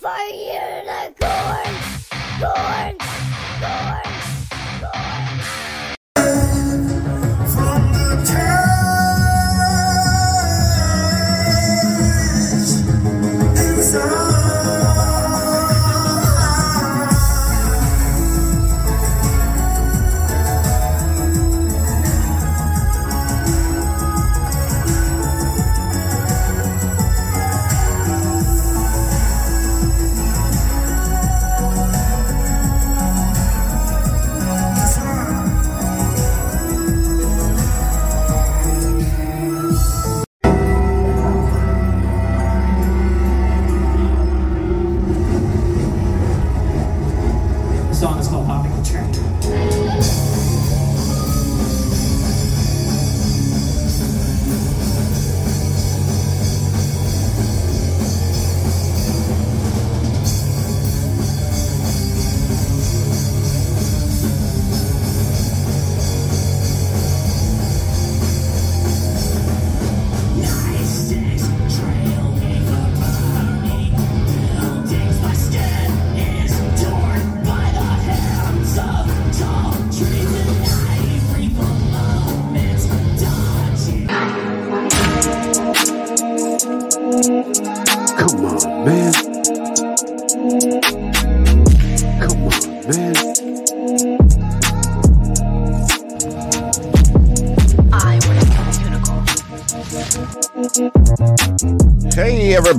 for unicorn, corn, corn,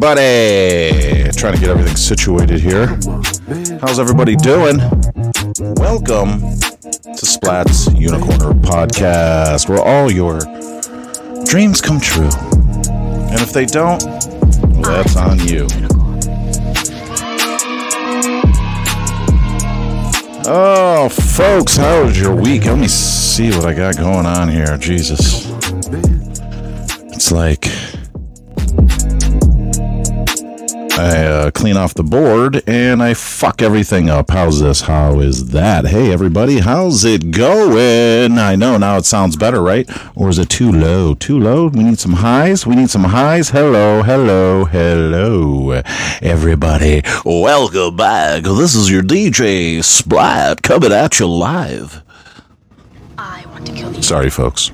everybody! Trying to get everything situated here. How's everybody doing? Welcome to Splat's Unicorner Podcast, where all your dreams come true. And if they don't, well, that's on you. Oh, folks, how was your week? Let me see what I got going on here. Jesus. I uh, clean off the board and I fuck everything up. How's this? How is that? Hey, everybody, how's it going? I know now it sounds better, right? Or is it too low? Too low? We need some highs. We need some highs. Hello, hello, hello, everybody. Welcome back. This is your DJ Splat coming at you live. I want to kill the Sorry, folks.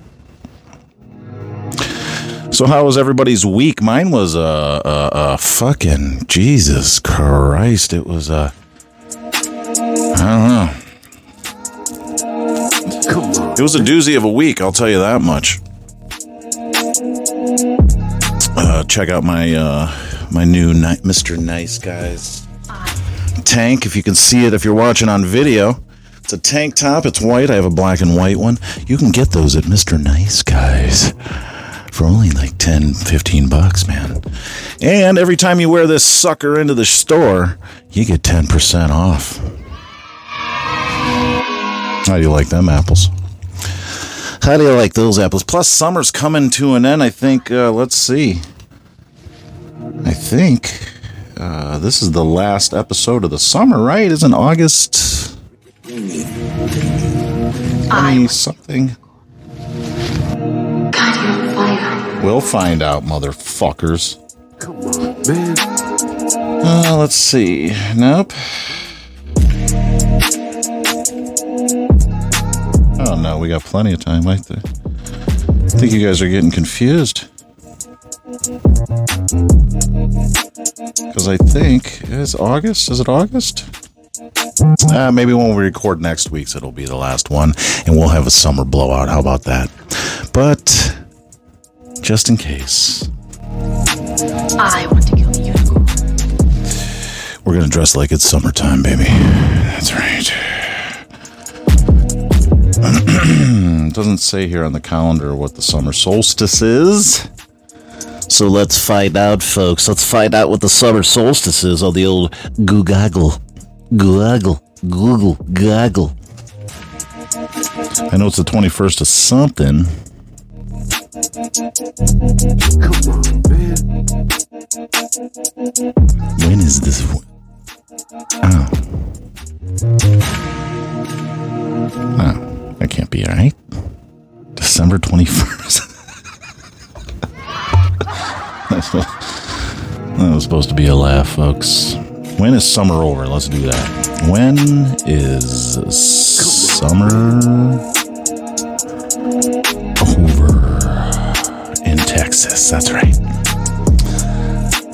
So, how was everybody's week? Mine was a uh, uh, uh, fucking Jesus Christ. It was uh, I don't know. Come on. It was a doozy of a week. I'll tell you that much. Uh, check out my uh, my new ni- Mr. Nice Guys tank. If you can see it, if you're watching on video, it's a tank top. It's white. I have a black and white one. You can get those at Mr. Nice Guys for only like 10, 15 bucks, man. And every time you wear this sucker into the store, you get 10% off. How do you like them apples? How do you like those apples? Plus, summer's coming to an end. I think, uh, let's see. I think uh, this is the last episode of the summer, right? Isn't August 20 something? We'll find out, motherfuckers. Come on, man. Uh, let's see. Nope. Oh no, we got plenty of time. I th- think you guys are getting confused. Because I think it's August. Is it August? Uh, maybe when we record next week's, it'll be the last one, and we'll have a summer blowout. How about that? But just in case, I want to kill the unicorn. We're gonna dress like it's summertime, baby. That's right. It doesn't say here on the calendar what the summer solstice is. So let's find out, folks. Let's find out what the summer solstice is on the old Google. Google. Google. Goggle. I know it's the 21st of something. Come on, man. When is this? Oh. Oh, that can't be right. December 21st. That's that was supposed to be a laugh, folks. When is summer over? Let's do that. When is summer Texas? That's right.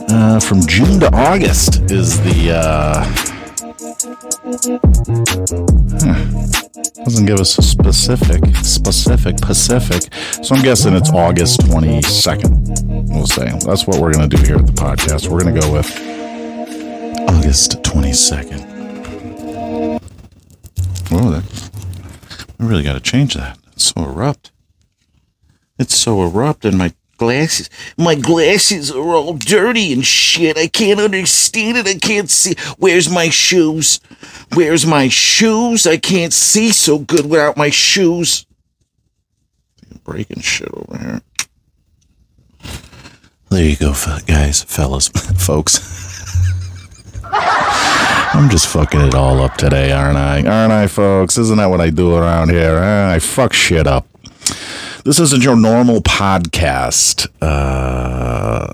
Uh, from June to August is the. Uh, huh. Doesn't give us a specific, specific, Pacific. So I'm guessing it's August 22nd. We'll say. That's what we're going to do here at the podcast. We're going to go with August 22nd. Oh, that, I really got to change that. It's so erupt. It's so erupt, and my glasses, my glasses are all dirty and shit. I can't understand it. I can't see. Where's my shoes? Where's my shoes? I can't see so good without my shoes. Breaking shit over here. There you go, guys, fellas, folks. I'm just fucking it all up today, aren't I? Aren't I, folks? Isn't that what I do around here? I fuck shit up. This isn't your normal podcast, uh,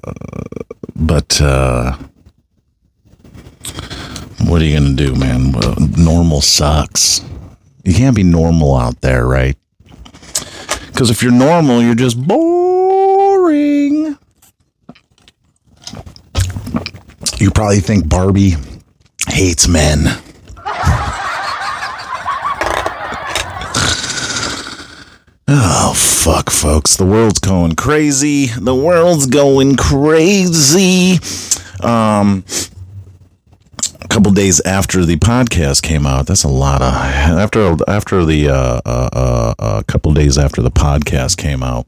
but uh, what are you gonna do, man? Normal sucks. You can't be normal out there, right? Because if you're normal, you're just boring. You probably think Barbie hates men. Oh, fuck, folks. The world's going crazy. The world's going crazy. Um, a couple days after the podcast came out, that's a lot of after after the uh, uh, uh, a couple days after the podcast came out.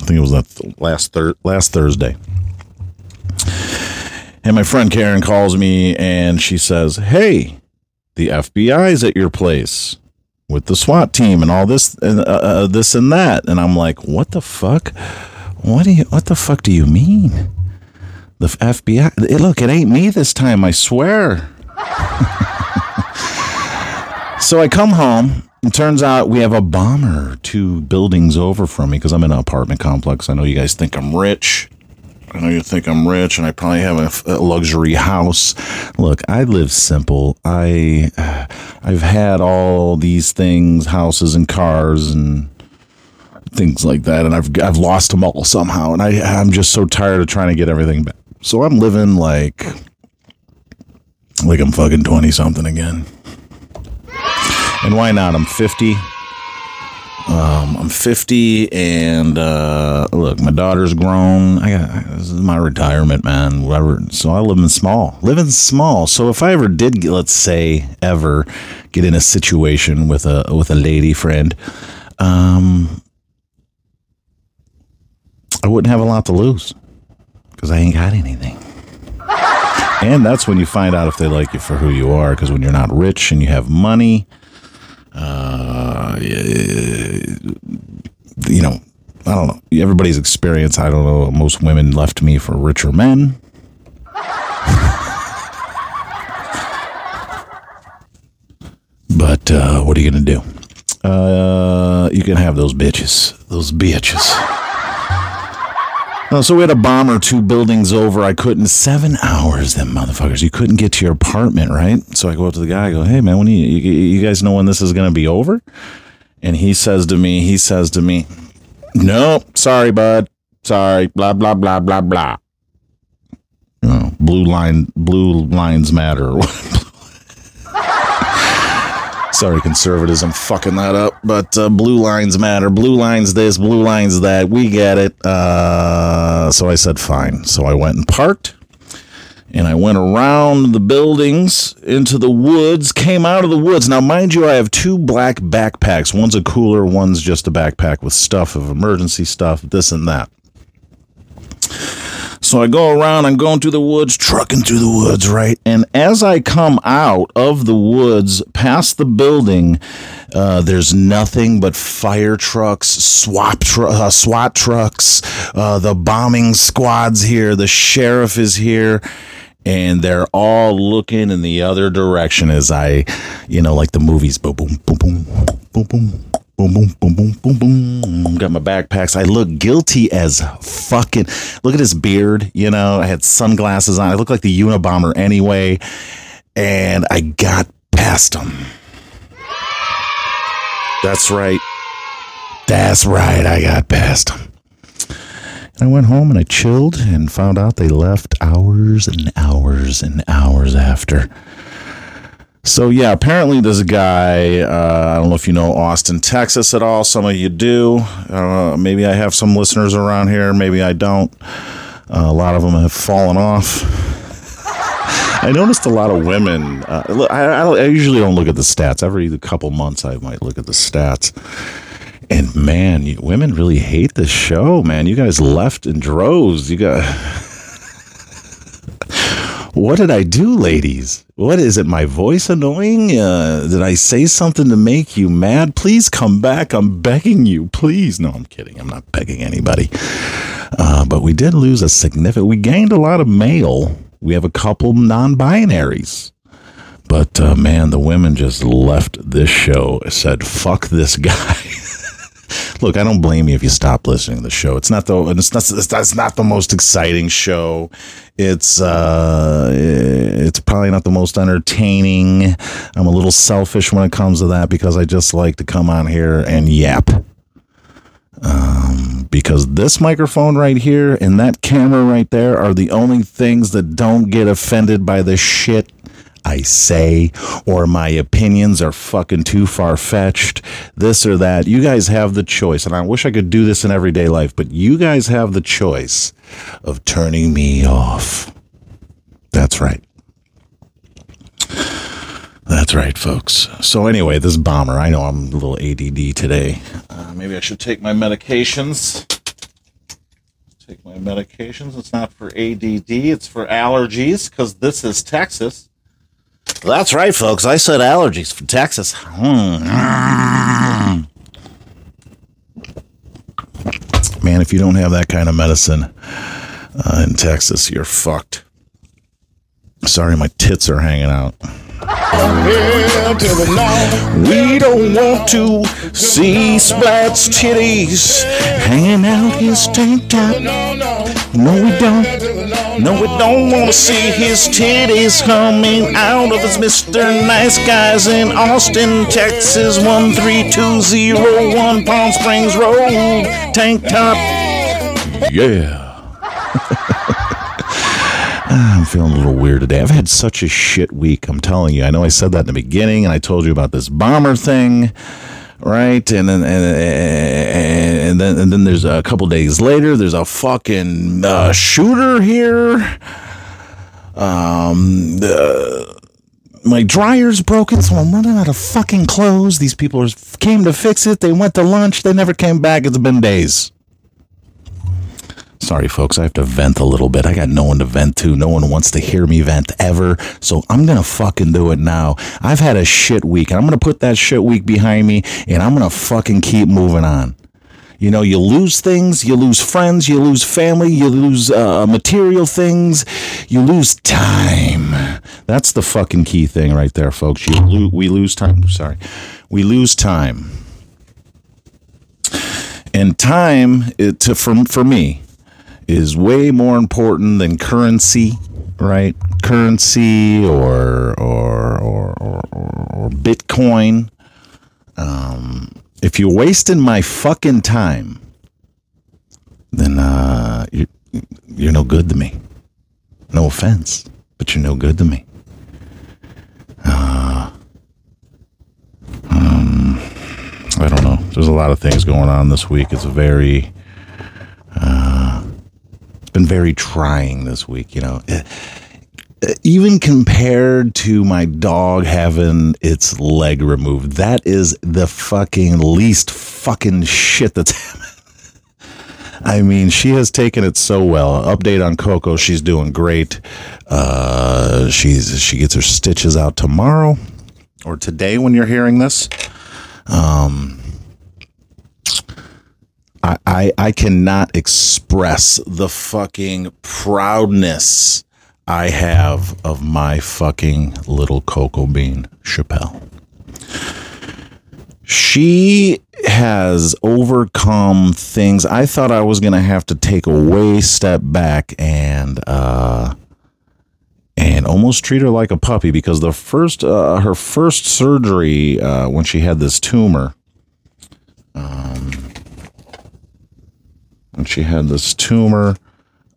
I think it was last thir- last Thursday. And my friend Karen calls me and she says, "Hey, the FBI's at your place with the SWAT team and all this and uh, uh, this and that." And I'm like, "What the fuck? What do you what the fuck do you mean?" The FBI. eh, Look, it ain't me this time, I swear. so I come home. It turns out we have a bomber two buildings over from me because I'm in an apartment complex. I know you guys think I'm rich. I know you think I'm rich and I probably have a, a luxury house. Look, I live simple. I I've had all these things, houses and cars and things like that, and I've I've lost them all somehow, and I I'm just so tired of trying to get everything back. So I'm living like like I'm fucking twenty something again. And why not? I'm fifty. Um, I'm 50, and uh, look, my daughter's grown. I got this is my retirement, man. Whatever. So I live in small, living small. So if I ever did, let's say, ever get in a situation with a with a lady friend, um, I wouldn't have a lot to lose because I ain't got anything. And that's when you find out if they like you for who you are. Because when you're not rich and you have money, uh, you know, I don't know. Everybody's experience. I don't know. Most women left me for richer men. But uh, what are you gonna do? Uh, you can have those bitches. Those bitches. Uh, so we had a bomber two buildings over. I couldn't seven hours. Them motherfuckers. You couldn't get to your apartment, right? So I go up to the guy. I go, "Hey man, when you, you guys know when this is gonna be over?" And he says to me, he says to me, "No, sorry, bud. Sorry. Blah blah blah blah blah." You know, blue line, blue lines matter. Sorry, conservatives, I'm fucking that up. But uh, blue lines matter. Blue lines this, blue lines that. We get it. Uh, so I said, fine. So I went and parked. And I went around the buildings into the woods, came out of the woods. Now, mind you, I have two black backpacks. One's a cooler, one's just a backpack with stuff of emergency stuff, this and that. So I go around, I'm going through the woods, trucking through the woods, right? And as I come out of the woods, past the building, uh, there's nothing but fire trucks, SWAT, tru- uh, SWAT trucks, uh, the bombing squad's here, the sheriff is here. And they're all looking in the other direction as I, you know, like the movies, boom, boom, boom, boom, boom, boom, Boom, boom, boom, boom, boom, boom. Got my backpacks. I look guilty as fucking. Look at his beard. You know, I had sunglasses on. I look like the Unabomber anyway. And I got past him. That's right. That's right. I got past him. And I went home and I chilled and found out they left hours and hours and hours after. So yeah, apparently a guy. Uh, I don't know if you know Austin, Texas, at all. Some of you do. Uh, maybe I have some listeners around here. Maybe I don't. Uh, a lot of them have fallen off. I noticed a lot of women. Uh, I, I, I usually don't look at the stats. Every couple months, I might look at the stats. And man, you, women really hate this show, man. You guys left in droves. You got. What did I do, ladies? What is it? My voice annoying? Uh, did I say something to make you mad? Please come back. I'm begging you. Please. No, I'm kidding. I'm not begging anybody. Uh, but we did lose a significant. We gained a lot of male. We have a couple non-binaries. But uh, man, the women just left this show. Said, "Fuck this guy." Look, I don't blame you if you stop listening to the show. It's not the it's not it's, that's not the most exciting show. It's uh it's probably not the most entertaining. I'm a little selfish when it comes to that because I just like to come on here and yap. Um, because this microphone right here and that camera right there are the only things that don't get offended by the shit I say or my opinions are fucking too far fetched, this or that. You guys have the choice, and I wish I could do this in everyday life, but you guys have the choice of turning me off. That's right. That's right, folks. So, anyway, this bomber, I know I'm a little ADD today. Uh, maybe I should take my medications. Take my medications. It's not for ADD, it's for allergies because this is Texas. That's right, folks. I said allergies for Texas. Hmm. Man, if you don't have that kind of medicine uh, in Texas, you're fucked. Sorry, my tits are hanging out. We don't want to see Splat's titties hanging out his tank top. No, we don't. No, we don't want to see his titties coming out of his Mr. Nice Guys in Austin, Texas 13201 Palm Springs Road. Tank top. Yeah. I'm feeling a little weird today. I've had such a shit week. I'm telling you. I know I said that in the beginning, and I told you about this bomber thing, right? And then and, and then and then there's a couple days later. There's a fucking uh, shooter here. Um. The, my dryer's broken, so I'm running out of fucking clothes. These people came to fix it. They went to lunch. They never came back. It's been days. Sorry, folks. I have to vent a little bit. I got no one to vent to. No one wants to hear me vent ever. So I'm going to fucking do it now. I've had a shit week, and I'm going to put that shit week behind me, and I'm going to fucking keep moving on. You know, you lose things, you lose friends, you lose family, you lose uh, material things, you lose time. That's the fucking key thing right there, folks. You lo- we lose time. Sorry, we lose time, and time it, to for for me is way more important than currency, right? Currency or or or or, or, Bitcoin. Um, if you're wasting my fucking time, then uh, you're, you're no good to me. No offense, but you're no good to me. Uh, um, I don't know. There's a lot of things going on this week. It's a very, uh, been very trying this week. You know, eh, even compared to my dog having its leg removed, that is the fucking least fucking shit that's happened. I mean, she has taken it so well. Update on Coco, she's doing great. Uh, she's she gets her stitches out tomorrow or today when you're hearing this. Um, I, I cannot express the fucking proudness I have of my fucking little cocoa bean, Chappelle. she has overcome things. I thought I was going to have to take a way step back and uh and almost treat her like a puppy because the first uh, her first surgery uh, when she had this tumor um when she had this tumor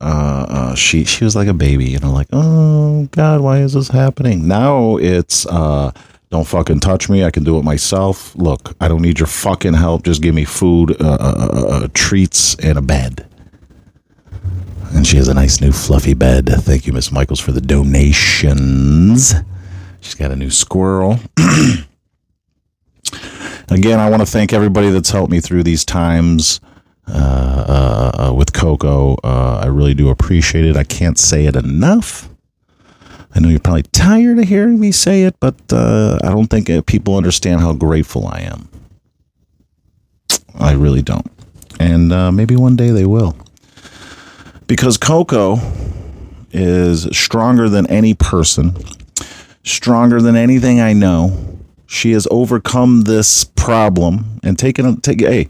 uh, uh, she she was like a baby, you know, like oh god, why is this happening? Now it's uh, don't fucking touch me. I can do it myself. Look, I don't need your fucking help. Just give me food, uh, uh, uh, treats, and a bed. And she has a nice new fluffy bed. Thank you, Miss Michaels, for the donations. She's got a new squirrel. Again, I want to thank everybody that's helped me through these times uh, uh, uh, with Coco. Uh, I really do appreciate it. I can't say it enough. I know you're probably tired of hearing me say it, but I don't think people understand how grateful I am. I really don't. And maybe one day they will. Because Coco is stronger than any person, stronger than anything I know. She has overcome this problem and taken, take, hey,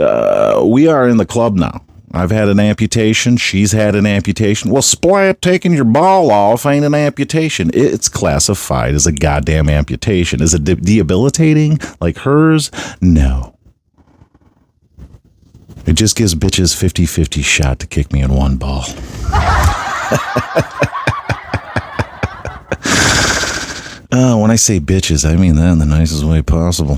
uh, we are in the club now. I've had an amputation. She's had an amputation. Well, splat, taking your ball off ain't an amputation. It's classified as a goddamn amputation. Is it de- debilitating like hers? No. It just gives bitches 50 50 shot to kick me in one ball. Uh, when I say bitches, I mean that in the nicest way possible.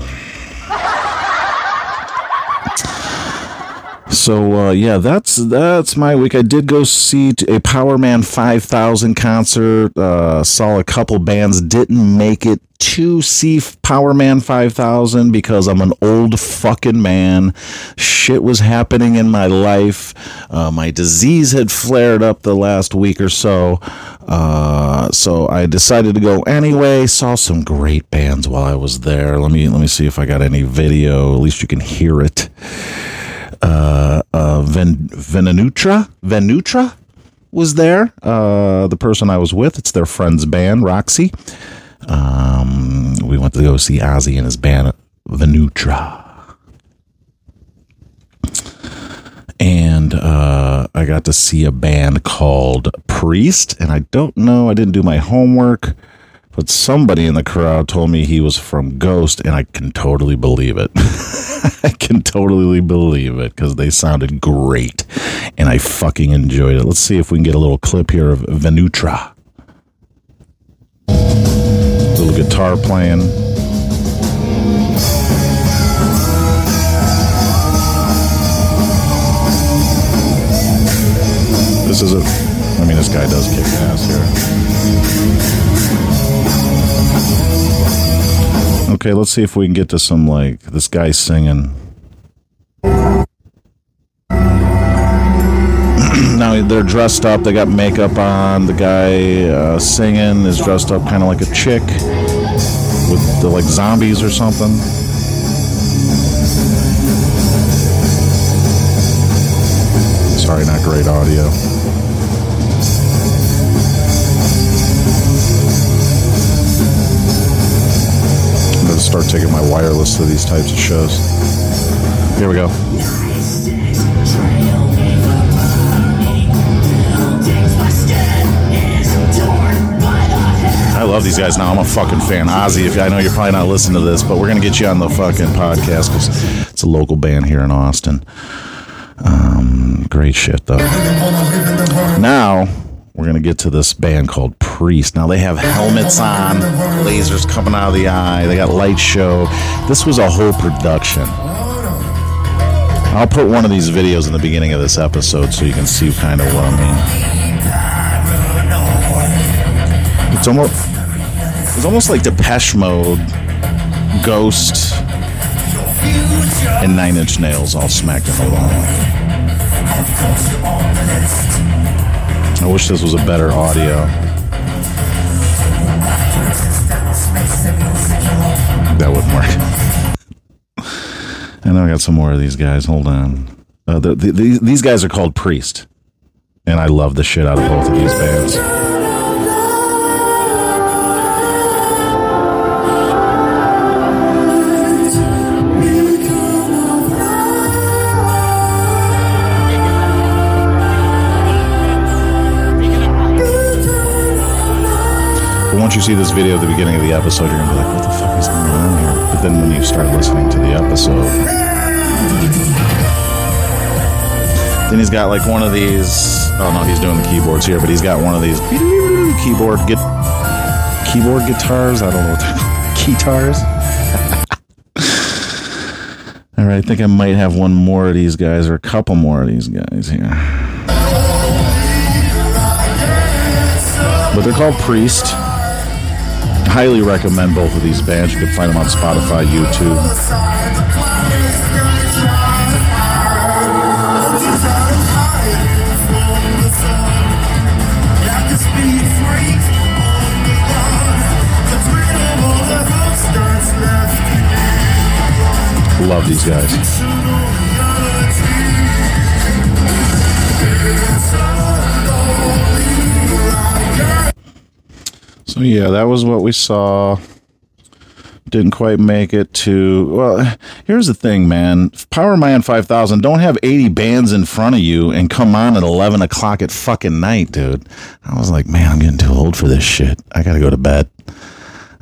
So uh, yeah, that's that's my week. I did go see a Powerman 5000 concert. Uh, saw a couple bands. Didn't make it to see Powerman 5000 because I'm an old fucking man. Shit was happening in my life. Uh, my disease had flared up the last week or so. Uh, so I decided to go anyway. Saw some great bands while I was there. Let me let me see if I got any video. At least you can hear it uh, uh, Ven- Venutra, Venutra was there. Uh, the person I was with, it's their friend's band, Roxy. Um, we went to go see Ozzy and his band, Venutra. And uh, I got to see a band called Priest. And I don't know, I didn't do my homework, but somebody in the crowd told me he was from Ghost, and I can totally believe it. I can totally believe it because they sounded great, and I fucking enjoyed it. Let's see if we can get a little clip here of Venutra. Little guitar playing. This is a. I mean, this guy does kick ass here. Okay, let's see if we can get to some like this guy singing. now they're dressed up. They got makeup on. The guy uh, singing is dressed up kind of like a chick with the like zombies or something. Sorry, not great audio. Start taking my wireless to these types of shows. Here we go. I love these guys now. I'm a fucking fan. Ozzy, if I know you're probably not listening to this, but we're gonna get you on the fucking podcast because it's a local band here in Austin. Um, great shit though. Now we're gonna get to this band called Priest. Now they have helmets on, lasers coming out of the eye. They got light show. This was a whole production. I'll put one of these videos in the beginning of this episode so you can see kind of what I mean. It's almost it's almost like Depeche Mode, Ghost, and Nine Inch Nails all smacked in the wall. I wish this was a better audio. That wouldn't work. I know I got some more of these guys. Hold on. Uh, the, the, these, these guys are called Priest, and I love the shit out of both of these bands. The episode, you're gonna be like, "What the fuck is going on here?" But then when you start listening to the episode, then he's got like one of these. Oh no, he's doing the keyboards here, but he's got one of these keyboard get keyboard guitars. I don't know. Guitars. All right, I think I might have one more of these guys or a couple more of these guys here. But they're called Priest. Highly recommend both of these bands. You can find them on Spotify, YouTube. Love these guys. So yeah, that was what we saw. Didn't quite make it to. Well, here's the thing, man. Powerman 5000 don't have 80 bands in front of you and come on at 11 o'clock at fucking night, dude. I was like, man, I'm getting too old for this shit. I gotta go to bed.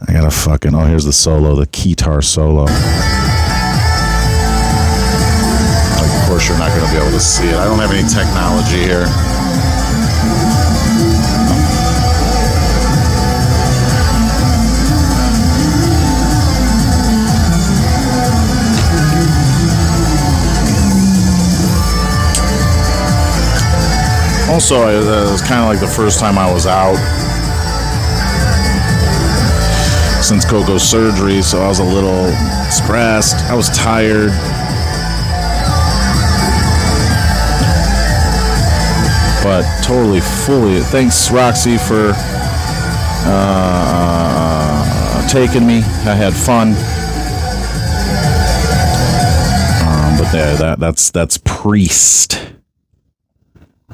I gotta fucking. Oh, here's the solo, the guitar solo. Of course, you're not gonna be able to see it. I don't have any technology here. Also, uh, it was kind of like the first time I was out since Coco's surgery, so I was a little stressed. I was tired. But totally, fully. Thanks, Roxy, for uh, taking me. I had fun. Um, but there, that that's that's priest.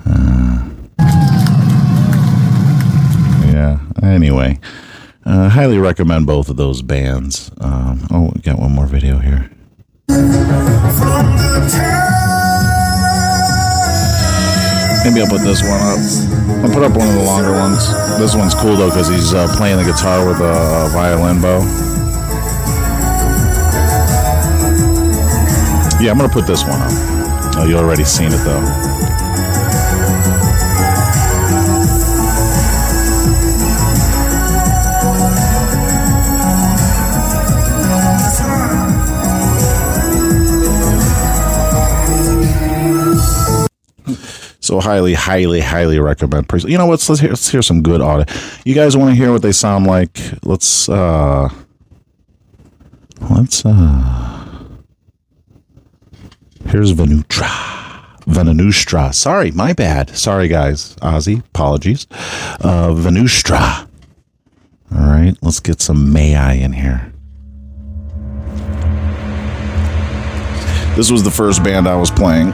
Yeah. Anyway, uh, highly recommend both of those bands. Um, oh, we got one more video here. Maybe I'll put this one up. I'll put up one of the longer ones. This one's cool though because he's uh, playing the guitar with a, violin bow. Yeah, I'm gonna put this one up. Oh, you already seen it though. So highly, highly, highly recommend. You know what? Let's hear, let's hear some good audio. You guys want to hear what they sound like? Let's uh, let's uh, here's Venutra, Venustra. Sorry, my bad. Sorry, guys. Ozzy, apologies. Uh, Venustra. All right, let's get some May I in here. This was the first band I was playing.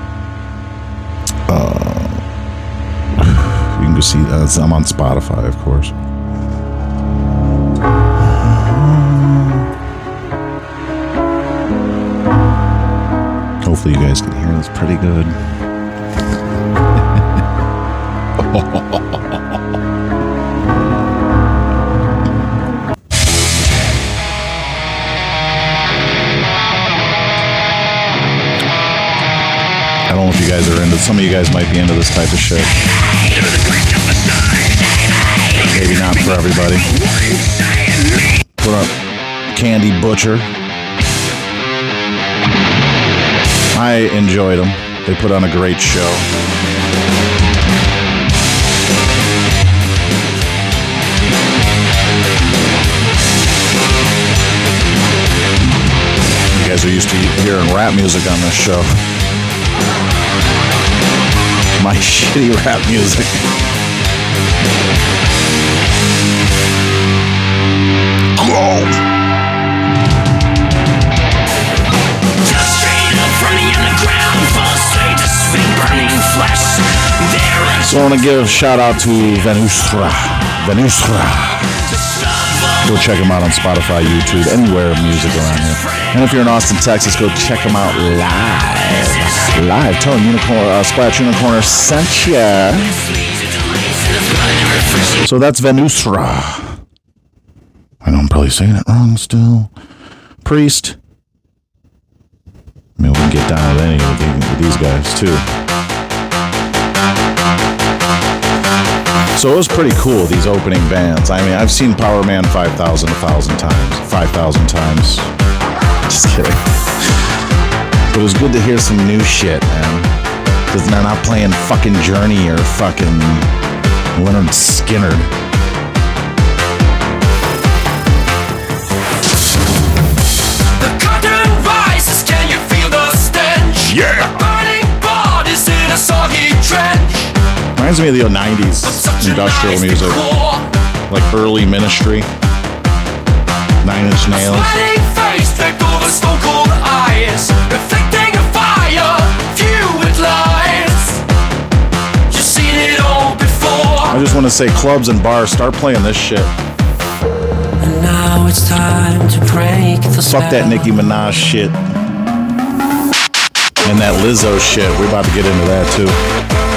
You can go see uh, I'm on Spotify, of course. Hopefully, you guys can hear this pretty good. know if you guys are into. Some of you guys might be into this type of shit. Maybe not for everybody. Put up Candy Butcher. I enjoyed them. They put on a great show. You guys are used to hearing rap music on this show. My shitty rap music. So I want to give a shout out to Venustra. Venustra. Go check them out on Spotify, YouTube, anywhere music around here. And if you're in Austin, Texas, go check them out live. Live. Them Unicorn, uh, Splash Unicorn sent ya. So that's Venusra. I know I'm probably saying it wrong still. Priest. I mean, we can get down with any of these guys too. So it was pretty cool, these opening bands. I mean, I've seen Powerman 5,000 a thousand times, 5,000 times. Just kidding. But it was good to hear some new shit, man. Because they're not playing fucking Journey or fucking Lynyrd Skynyrd. The curtain rises, can you feel the stench? Yeah. Burning bodies in a soggy trench. Reminds me of the 90s industrial music, like early ministry, Nine Inch Nails. Smiling face draped over stone cold eyes, reflecting a fire, few with lies. You've seen it all before. I just want to say, clubs and bars, start playing this shit. And now it's time to break the Fuck that Nicki Minaj shit. And that Lizzo shit. We're about to get into that too.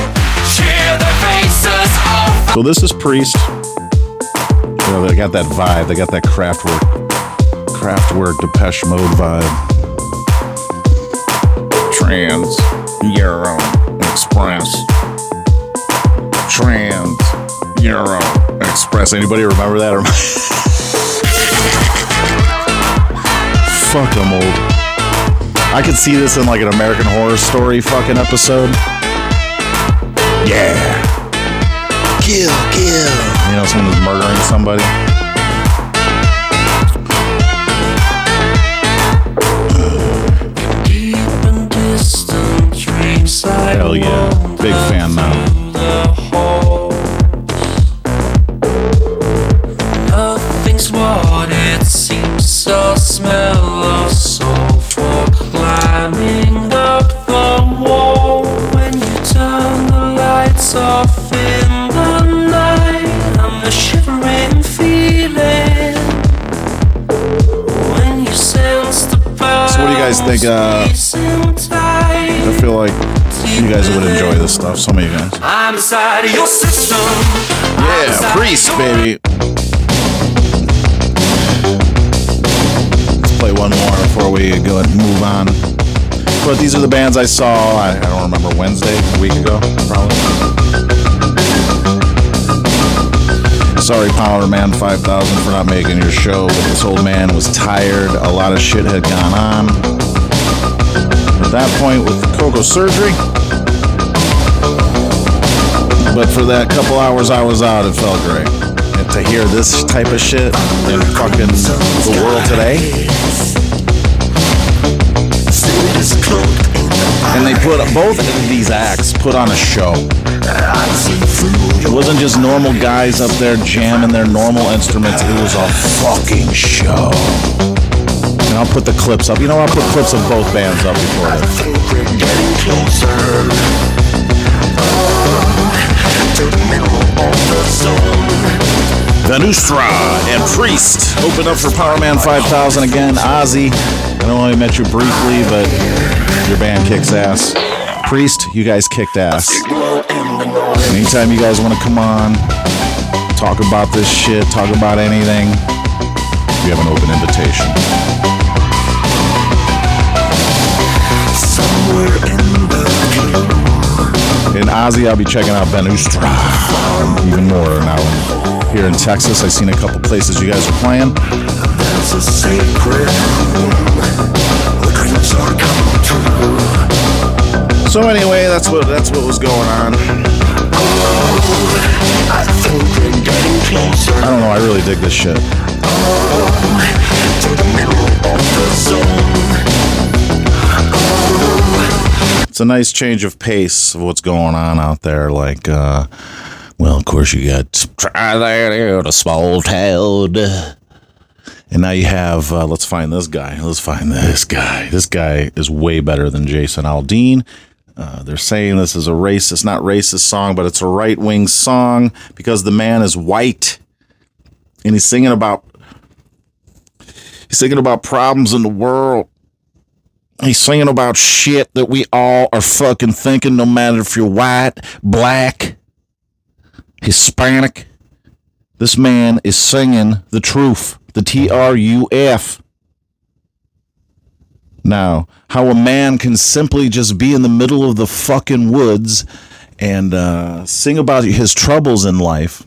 So this is Priest. You know, they got that vibe. They got that Kraftwerk, Kraftwerk Depeche Mode vibe. Trans Euro Express. Trans Euro Express. Anybody remember that? Or Fuck, I'm old. I could see this in like an American Horror Story fucking episode. Yeah. Kill, kill. You know, someone who's murdering somebody. Deep and distant dreams I Hell yeah. Big fan now. Think, uh, I feel like you guys would enjoy this stuff. Some of you guys. I'm inside of your system. Yeah, Priest, baby. Let's play one more before we go and move on. But these are the bands I saw. I, I don't remember Wednesday, a week ago, probably. Sorry, Powerman 5000 for not making your show. But this old man was tired. A lot of shit had gone on. At that point, with the Coco surgery, but for that couple hours I was out, it felt great. And to hear this type of shit in fucking the world today. And they put both of these acts put on a show. It wasn't just normal guys up there jamming their normal instruments. It was a fucking show. And I'll put the clips up. You know, I'll put clips of both bands up before this. Venustra and Priest open up for Powerman 5000 again. Ozzy, I know I met you briefly, but your band kicks ass. Priest, you guys kicked ass. Anytime you guys want to come on, talk about this shit, talk about anything, you have an open invitation. In Ozzy, I'll be checking out Venustra even more now. Here in Texas, I've seen a couple places you guys are playing. that's a secret So anyway, that's what that's what was going on. I don't know. I really dig this shit. It's a nice change of pace of what's going on out there. Like, uh, well, of course you got try that out a small town. And now you have, uh, let's find this guy. Let's find this guy. This guy is way better than Jason Aldean. Uh, they're saying this is a racist, not racist song, but it's a right wing song because the man is white and he's singing about he's singing about problems in the world. He's singing about shit that we all are fucking thinking, no matter if you're white, black, Hispanic. This man is singing the truth. The T R U F. Now, how a man can simply just be in the middle of the fucking woods and uh, sing about his troubles in life,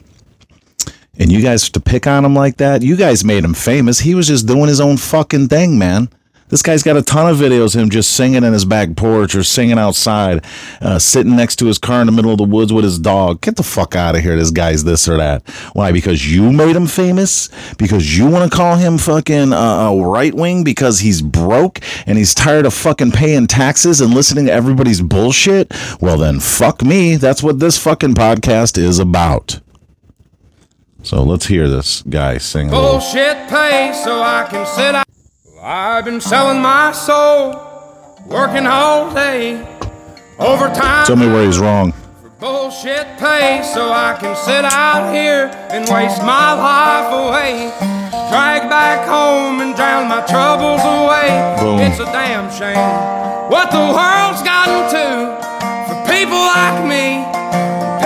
and you guys to pick on him like that, you guys made him famous. He was just doing his own fucking thing, man. This guy's got a ton of videos him just singing in his back porch or singing outside, uh, sitting next to his car in the middle of the woods with his dog. Get the fuck out of here. This guy's this or that. Why? Because you made him famous? Because you want to call him fucking uh, right wing because he's broke and he's tired of fucking paying taxes and listening to everybody's bullshit? Well, then fuck me. That's what this fucking podcast is about. So let's hear this guy sing. Bullshit pay so I can sit out. I've been selling my soul, working all day, overtime. Tell me where he's wrong. Bullshit pay so I can sit out here and waste my life away. Drag back home and drown my troubles away. Boom. It's a damn shame what the world's gotten to for people like me,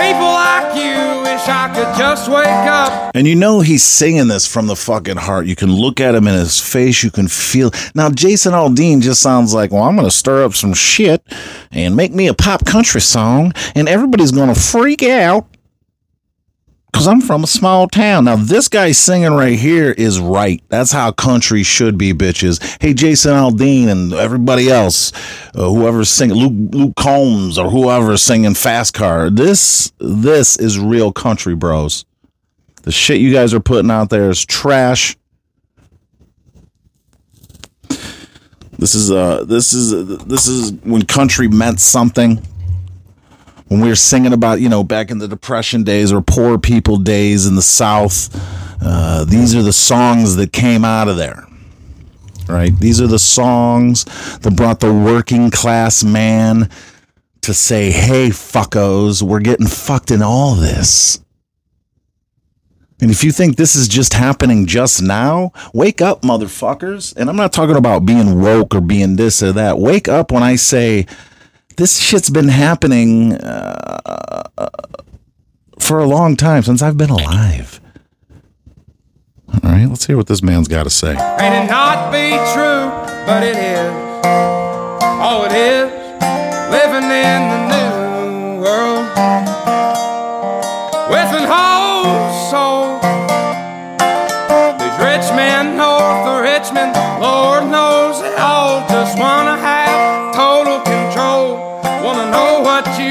people like you. Wish I could just wake up And you know he's singing this from the fucking heart. You can look at him in his face. You can feel. Now, Jason Aldean just sounds like, well, I'm going to stir up some shit and make me a pop country song, and everybody's going to freak out because I'm from a small town. Now, this guy singing right here is right. That's how country should be, bitches. Hey, Jason Aldean and everybody else, uh, whoever's singing, Luke, Luke Combs or whoever's singing Fast Car. This, this is real country, bros. The shit you guys are putting out there is trash. This is uh this is this is when country meant something. When we were singing about, you know, back in the depression days or poor people days in the south, uh, these are the songs that came out of there. Right? These are the songs that brought the working class man to say, "Hey fuckos, we're getting fucked in all this." And if you think this is just happening just now, wake up, motherfuckers. And I'm not talking about being woke or being this or that. Wake up when I say this shit's been happening uh, for a long time since I've been alive. All right, let's hear what this man's got to say. May it not be true, but it is. Oh, it is. Living in the new world.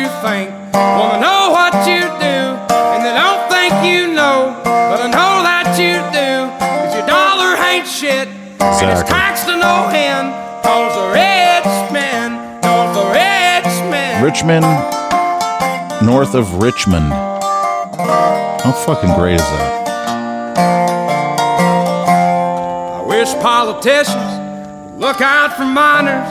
You think, wanna know what you do. And they don't think you know, but I know that you do. Cause your dollar ain't shit. And it's Exactly. taxed to no end. Cause the rich men, cause the rich men. Richmond, north of Richmond. How fucking great is that? I wish politicians would look out for minors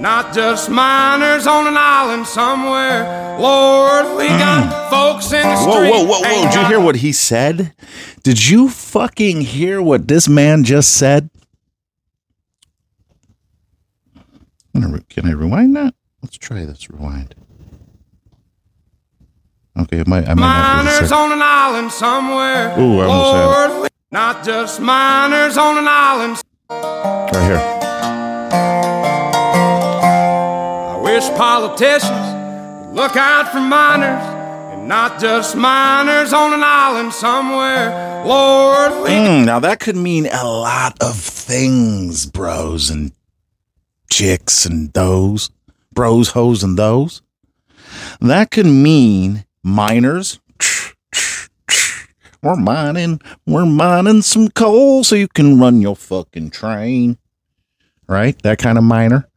not just minors on an island somewhere. Lord, we got folks in the Whoa, street. whoa, whoa, whoa. ain't Did you hear what he said? Did you fucking hear what this man just said? Can I, re- can I rewind that? Let's try this. Rewind. Okay, it might, I might not be able to Miners on an island somewhere. Ooh, I almost had it. Lord, we- not just miners on an island. Right here. Politicians look out for miners and not just miners on an island somewhere. Lord, Mm, now that could mean a lot of things, bros and chicks and those. Bros, hoes, and those. That could mean miners. We're mining, we're mining some coal so you can run your fucking train. Right? That kind of miner.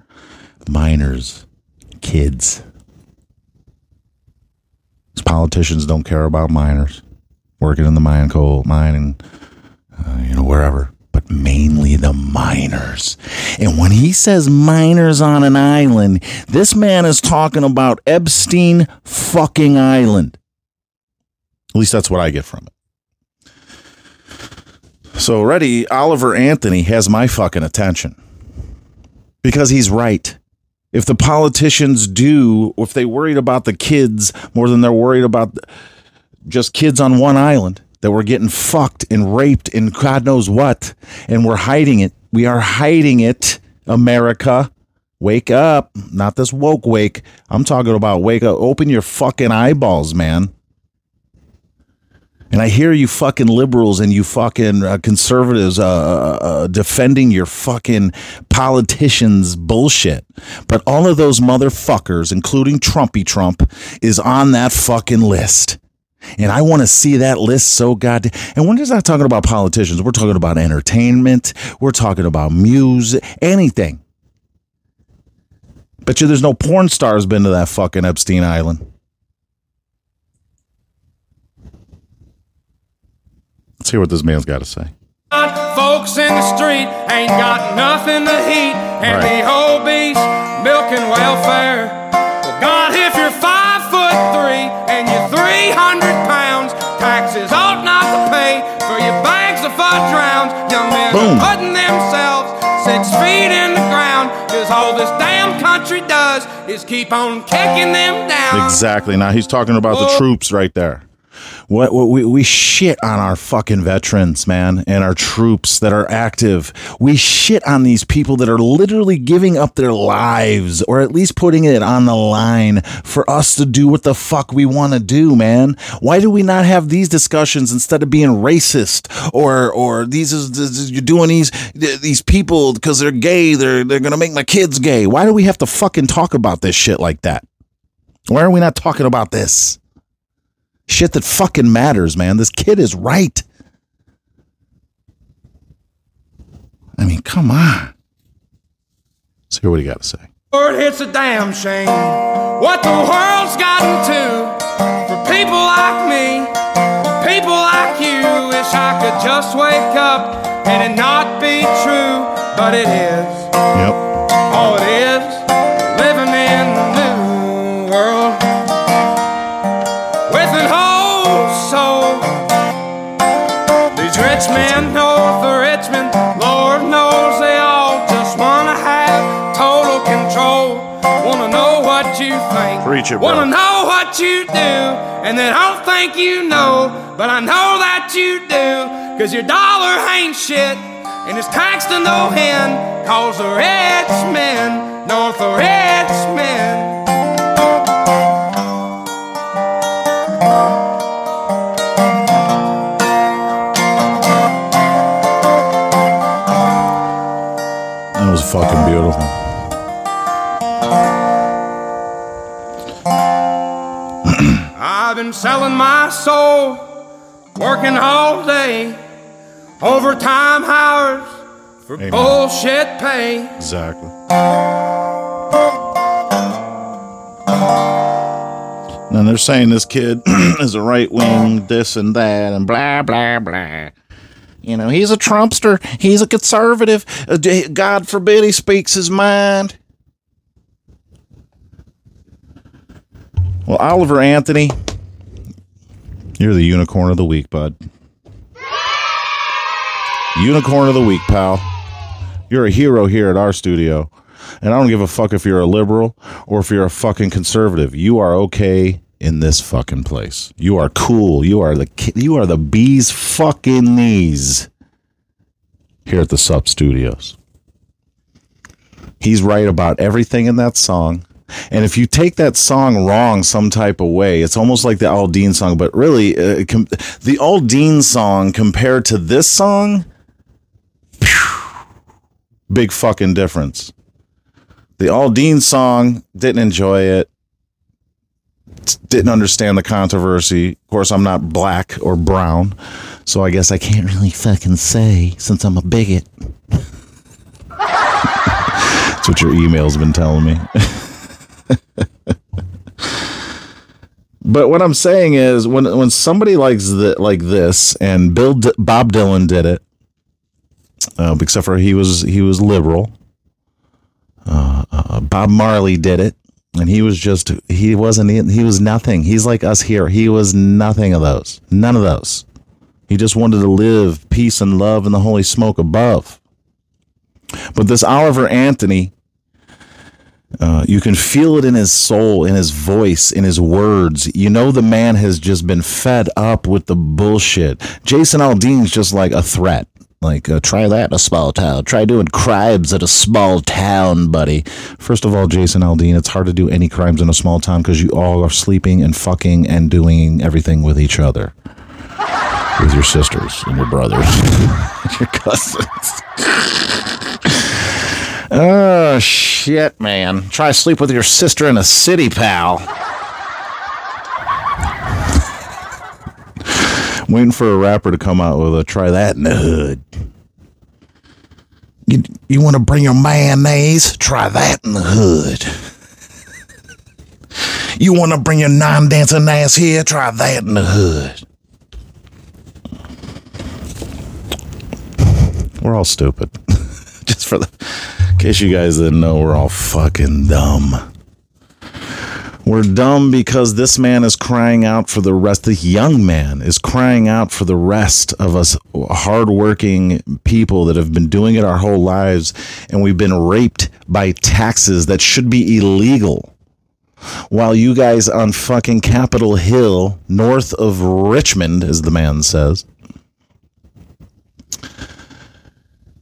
Miners, kids. These politicians don't care about miners working in the mine coal mine and uh, you know wherever but mainly the miners. And when he says miners on an island this man is talking about epstein fucking island. At least that's what i get from it. So already oliver anthony has my fucking attention. Because he's right if the politicians do or if they worried about the kids more than they're worried about just kids on one island. that we're getting fucked and raped and God knows what, and we're hiding it. We are hiding it, America. Wake up. Not this woke wake. I'm talking about wake up. Open your fucking eyeballs, man. And I hear you fucking liberals and you fucking uh, conservatives uh, uh, uh, defending your fucking politicians' bullshit. But all of those motherfuckers, including Trumpy Trump, is on that fucking list. And I want to see that list so goddamn. And we're just not talking about politicians. We're talking about entertainment. We're talking about music, anything. Bet you there's no porn stars been to that fucking Epstein Island. Let's hear what this man's got to say. Folks in the street ain't got nothing to eat, and Right. the beast milking welfare. Well, God, if you're five foot three and you're 300 pounds, taxes ought not to pay for your bags of fudge rounds. Young men Boom. are putting themselves six feet in the ground, cause all this damn country does is keep on kicking them down. Exactly. Now he's talking about the Oh. troops right there. What, what we, we shit on our fucking veterans, man, and our troops that are active. We shit on these people that are literally giving up their lives or at least putting it on the line for us to do what the fuck we want to do, man. Why do we not have these discussions instead of being racist or or these is you're doing these these people because they're gay, they're they're going to make my kids gay. Why do we have to fucking talk about this shit like that? Why are we not talking about this? Shit that fucking matters, man. This kid is right. I mean, come on. Let's hear what he got to say. Lord, it's a damn shame what the world's gotten to for people like me, people like you. Wish I could just wake up and it not be true, but it is. Yep. Preach it, bro. wanna know what you do, and they don't think you know, but I know that you do, cause your dollar ain't shit. And it's taxed to no end, cause the rich men, north of Richmond. That was fucking beautiful. Been selling my soul, working all day, overtime hours for Amen. bullshit pay. Exactly. And they're saying this kid is a right wing, this and that, and blah, blah, blah. You know, he's a Trumpster. He's a conservative. Uh, God forbid he speaks his mind. Well, Oliver Anthony, you're the unicorn of the week, bud. Unicorn of the week, pal. You're a hero here at our studio. And I don't give a fuck if you're a liberal or if you're a fucking conservative. You are okay in this fucking place. You are cool. You are the you are the bees fucking knees here at the Sub Studios. He's right about everything in that song. And if you take that song wrong some type of way, it's almost like the Aldean song, but really, uh, com- the Aldean song compared to this song, big fucking difference. The Aldean song, didn't enjoy it. Didn't understand the controversy. Of course, I'm not black or brown, so I guess I can't really fucking say since I'm a bigot. That's what your email's been telling me. but what I'm saying is, when when somebody likes that like this, and Bill D- Bob Dylan did it, uh, except for he was he was liberal. Uh, uh, Bob Marley did it, and he was just he wasn't he was nothing. He's like us here. He was nothing of those. None of those. He just wanted to live peace and love in the holy smoke above. But this Oliver Anthony, Uh, you can feel it in his soul, in his voice, in his words. You know the man has just been fed up with the bullshit. Jason Aldean's just like a threat. Like, uh, try that in a small town. Try doing crimes at a small town, buddy. First of all, Jason Aldean, it's hard to do any crimes in a small town because you all are sleeping and fucking and doing everything with each other. With your sisters and your brothers, your cousins. Oh, shit, man. Try sleep with your sister in a city, pal. Waiting for a rapper to come out with a try that in the hood. You, you want to bring your mayonnaise? Try that in the hood. You want to bring your non dancing ass here? Try that in the hood. We're all stupid. Just for the, case you guys didn't know, we're all fucking dumb. We're dumb because this man is crying out for the rest. This young man is crying out for the rest of us hardworking people that have been doing it our whole lives, and we've been raped by taxes that should be illegal. While you guys on fucking Capitol Hill, north of Richmond, as the man says,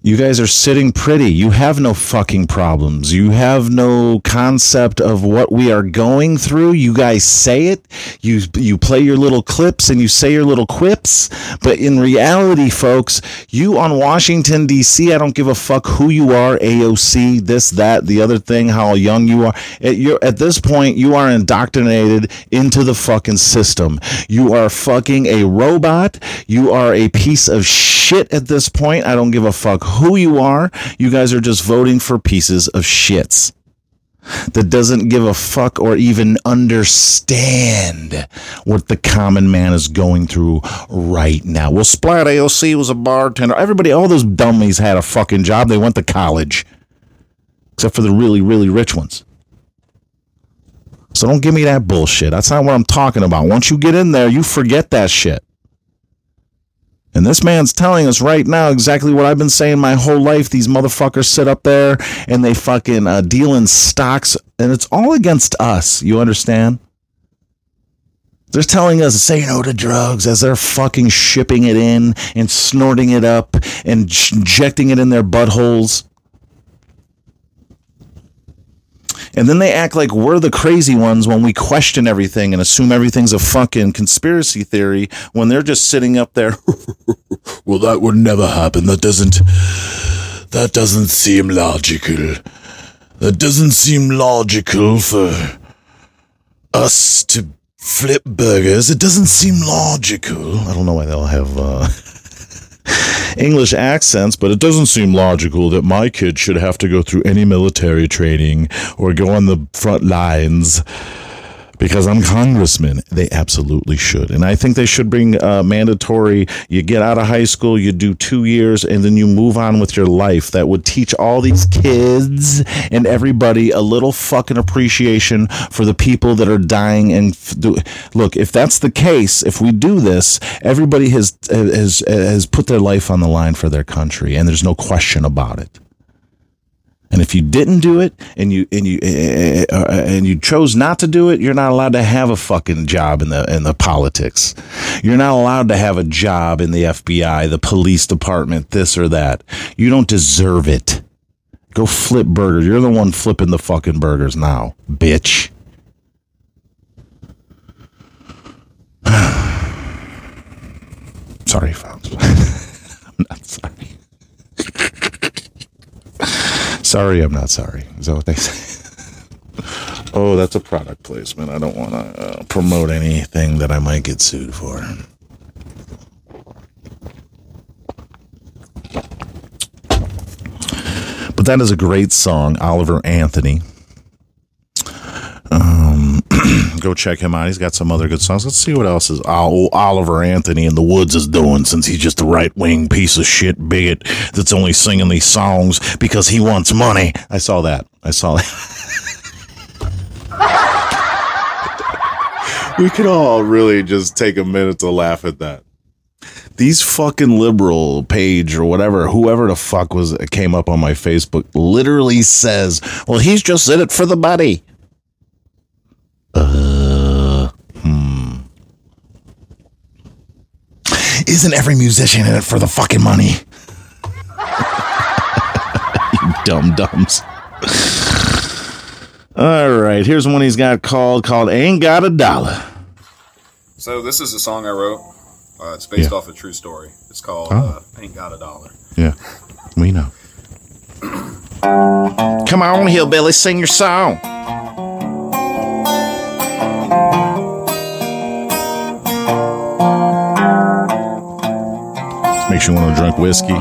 You guys are sitting pretty. You have no fucking problems. You have no concept of what we are going through. You guys say it. You you play your little clips and you say your little quips, but in reality, folks, you on Washington D.C. I don't give a fuck who you are, AOC, this, that, the other thing, how young you are. At, you're, at this point, you are indoctrinated into the fucking system. You are fucking a robot. You are a piece of shit at this point. I don't give a fuck who you are. You guys are just voting for pieces of shits that doesn't give a fuck or even understand what the common man is going through right now. Well, Splat AOC was a bartender. Everybody, all those dummies had a fucking job. They went to college, except for the really, really rich ones. So don't give me that bullshit. That's not what I'm talking about. Once you get in there, you forget that shit. And this man's telling us right now exactly what I've been saying my whole life. These motherfuckers sit up there and they fucking uh, deal in stocks, and it's all against us. You understand? They're telling us to say no to drugs as they're fucking shipping it in and snorting it up and injecting it in their buttholes. And then they act like we're the crazy ones when we question everything and assume everything's a fucking conspiracy theory when they're just sitting up there. well, that would never happen. That doesn't. That doesn't seem logical. That doesn't seem logical for us to flip burgers. It doesn't seem logical. I don't know why they'll have uh, English accents, but it doesn't seem logical that my kid should have to go through any military training or go on the front lines because I'm congressman. They absolutely should. And I think they should bring uh, mandatory, you get out of high school, you do two years, and then you move on with your life. That would teach all these kids and everybody a little fucking appreciation for the people that are dying. And f- do- look, if that's the case, if we do this, everybody has, has, has put their life on the line for their country, and there's no question about it. And if you didn't do it and you and you uh, uh, and you chose not to do it, you're not allowed to have a fucking job in the in the politics. You're not allowed to have a job in the FBI, the police department, this or that. You don't deserve it. Go flip burgers. You're the one flipping the fucking burgers now, bitch. sorry, folks. I'm not sorry. Sorry, I'm not sorry. Is that what they say? oh, that's a product placement. I don't want to uh, promote anything that I might get sued for. But that is a great song, Oliver Anthony. Um, go check him out. He's got some other good songs. Let's see what else is Ol- Oliver Anthony in the Woods is doing since he's just a right wing piece of shit bigot that's only singing these songs because he wants money. I saw that. I saw that. we could all really just take a minute to laugh at that. these fucking liberal page or whatever, whoever the fuck was came up on my Facebook, literally says, "Well, he's just in it for the money." Uh, hmm. Isn't every musician in it for the fucking money? you dumb dumbs. All right, here's one he's got called called "Ain't Got a Dollar." So this is a song I wrote. Uh, it's based Yeah. off a true story. It's called Oh. uh, "Ain't Got a Dollar." Yeah, we know. Come on, hillbilly, sing your song. Makes you want to drink whiskey.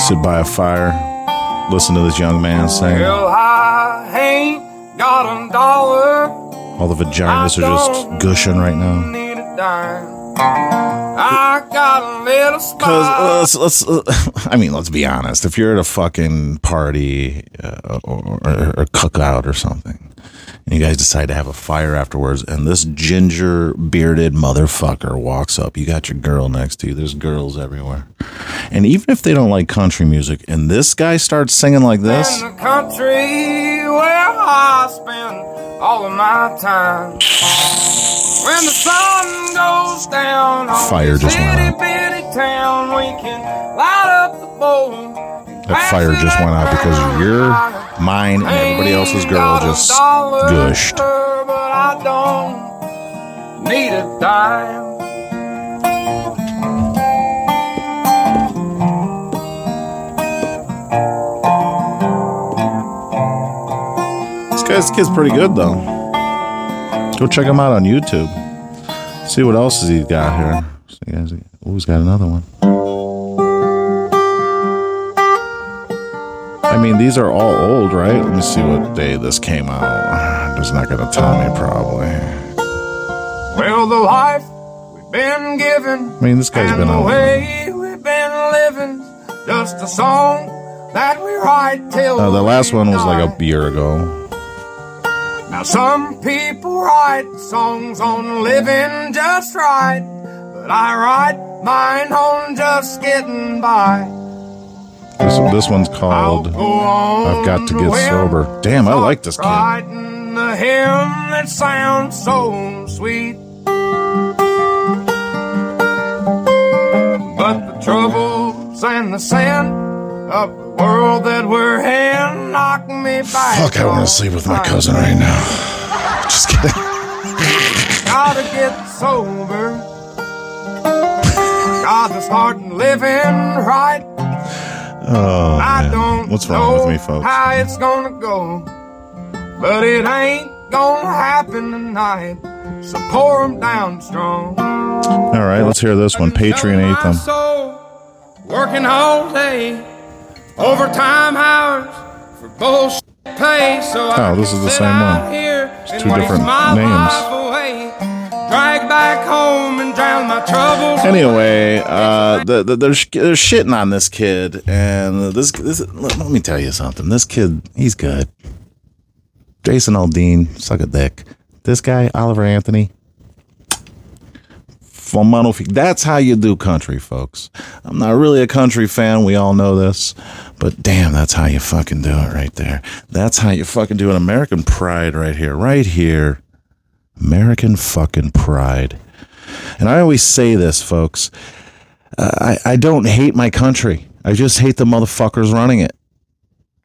Sit by a fire, listen to this young man sing. Well, I ain't got a dollar. All the vaginas are just gushing right now. Need a dime. I got a little spot. Because let's, let's uh, I mean, let's be honest. If you're at a fucking party uh, or, or, or cookout or something, and you guys decide to have a fire afterwards, and this ginger bearded motherfucker walks up, you got your girl next to you. There's girls everywhere, and even if they don't like country music, and this guy starts singing like this, in the country where I spend all of my time. When the sun goes down Fire just went out. town, we can light up the bowl. That fire just went out because your, mine, and everybody else's girl just gushed. But I don't need a dime. This guy's kid's pretty good though. Go check him out on YouTube. See what else he's he got here. See, guys, oh, he's got another one. I mean, these are all old, right? Let me see what day this came out. It's not going to tell me probably. Well, the life we've been given. I mean, this guy's been the on. way we've been living. Just a song that we write till Uh, the last one was like a year ago. Now some people write songs on living just right, but I write mine on just getting by. This this one's called on "I've Got to Get Sober." Damn, I like this kid. Writing the hymn that sounds so sweet. But the troubles and the sin of the world that we're in knock me back. Fuck, I want to sleep with my cousin right now. Just kidding. Gotta get sober. God, Gotta start living right. Oh, I don't What's wrong with me, folks? how it's gonna go, but it ain't gonna happen tonight. So pour 'em down strong. All right, let's hear this one. Patreon Anthem. soul, working all day, overtime hours for bullshit pay. So Oh, this is the same one. It's two different names. Drag back home and drown my troubles. Anyway, uh, the, the, they're, sh- they're shitting on this kid, and this, this. Let, me tell you something. This kid, he's good. Jason Aldean, suck a dick. This guy, Oliver Anthony. That's how you do country, folks. I'm not really a country fan. We all know this, but damn, that's how you fucking do it right there. That's how you fucking do an American pride right here, right here. American fucking pride. And I always say this, folks. I, I don't hate my country. I just hate the motherfuckers running it.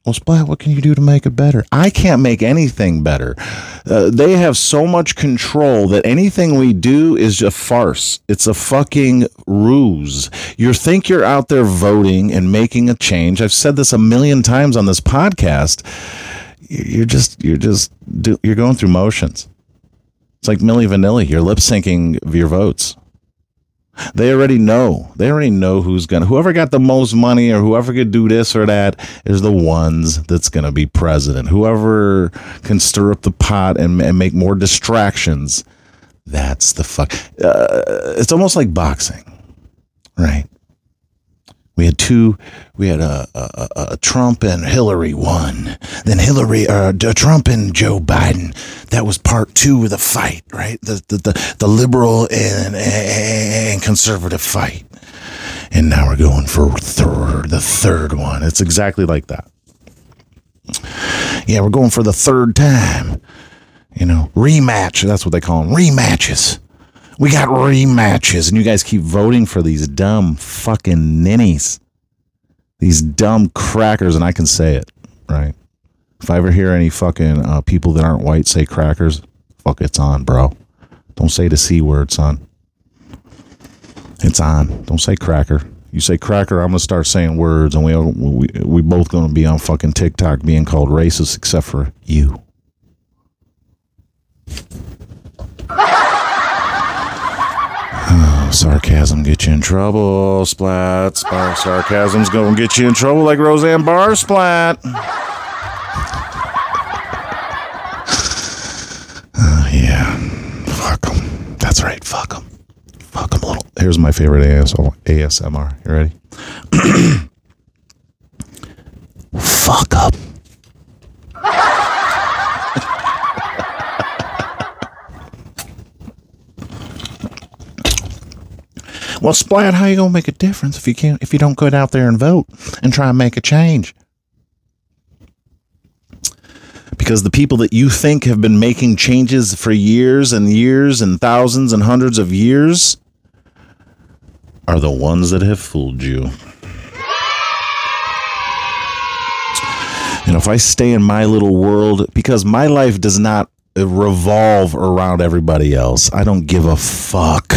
Well, Splat, what can you do to make it better? I can't make anything better. Uh, they have so much control that anything we do is a farce. It's a fucking ruse. You think you're out there voting and making a change. I've said this a million times on this podcast. You're just, you're just, you're going through motions. It's like Milli Vanilli. You're lip syncing your votes. They already know. They already know who's gonna. Whoever got the most money or whoever could do this or that is the ones that's gonna be president. Whoever can stir up the pot and, and make more distractions. That's the fuck. Uh, it's almost like boxing, right? We had two. We had a, a, a, Trump and Hillary one. Then Hillary, uh, Trump and Joe Biden. That was part two of the fight, right? The the the, the liberal and, and conservative fight. And now we're going for third, the third one. It's exactly like that. Yeah, we're going for the third time. You know, rematch. That's what they call them. Rematches. We got rematches, and you guys keep voting for these dumb fucking ninnies, these dumb crackers, and I can say it right. If I ever hear any fucking uh, people that aren't white say crackers, fuck, it's on, bro. Don't say the c word, son. It's on. Don't say cracker. You say cracker, I'm gonna start saying words, and we we we both gonna be on fucking TikTok being called racist, except for you. Sarcasm get you in trouble. Splat. Spar- sarcasm's gonna get you in trouble like Roseanne Barr. Splat. Uh, yeah. Fuck them. That's right. Fuck them. Fuck them little. Here's my favorite ASO, ASMR. You ready? Fuck up. Well, Splat, how you gonna make a difference if you can't if you don't go out there and vote and try and make a change? Because the people that you think have been making changes for years and years and thousands and hundreds of years are the ones that have fooled you. And if I stay in my little world, because my life does not revolve around everybody else, I don't give a fuck.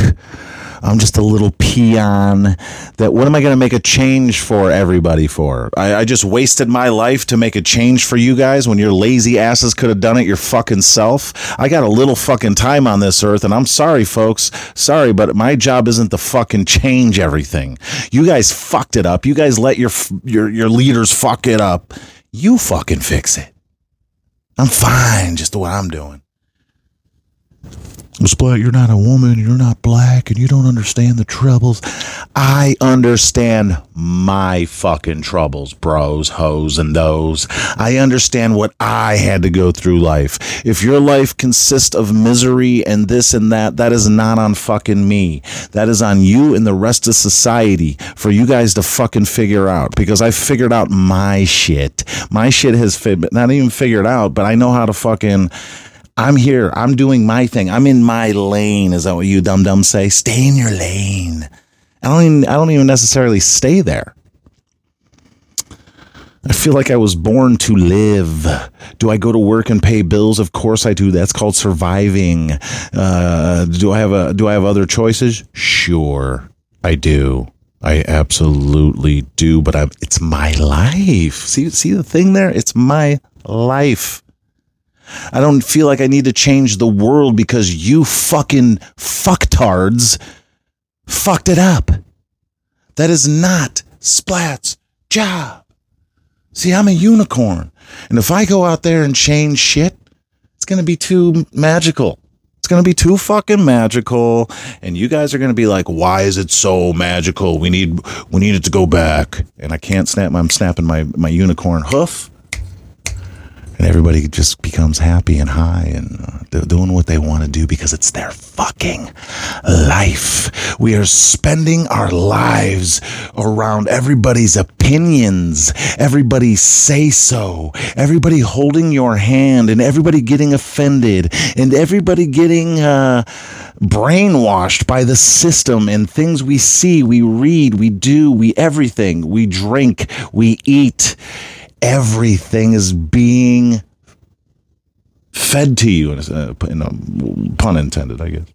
I'm just a little peon that what am I going to make a change for everybody for? I, I just wasted my life to make a change for you guys when your lazy asses could have done it your fucking self. I got a little fucking time on this earth and I'm sorry, folks. Sorry, but my job isn't to fucking change everything. You guys fucked it up. You guys let your, your, your leaders fuck it up. You fucking fix it. I'm fine just the way I'm doing. Splat, you're not a woman, you're not black, and you don't understand the troubles. I understand my fucking troubles, bros, hoes, and those. I understand what I had to go through life. If your life consists of misery and this and that, that is not on fucking me. That is on you and the rest of society for you guys to fucking figure out because I figured out my shit. My shit has fi- not even figured out, but I know how to fucking. I'm here. I'm doing my thing. I'm in my lane. Is that what you dum dum say? Stay in your lane. I don't even. I don't even necessarily stay there. I feel like I was born to live. Do I go to work and pay bills? Of course I do. That's called surviving. Uh, do I have a? Do I have other choices? Sure, I do. I absolutely do. But I'm, it's my life. See, see the thing there? It's my life. I don't feel like I need to change the world because you fucking fucktards fucked it up. That is not Splat's job. See, I'm a unicorn. And if I go out there and change shit, it's going to be too magical. It's going to be too fucking magical. And you guys are going to be like, why is it so magical? We need, we need it to go back. And I can't snap, I'm snapping my, my unicorn hoof and everybody just becomes happy and high and uh, they're doing what they want to do because it's their fucking life. We are spending our lives around everybody's opinions, everybody say so, everybody holding your hand, and everybody getting offended, and everybody getting uh, brainwashed by the system and things we see, we read, we do, we everything, we drink, we eat everything is being fed to you in a, in a pun intended i guess.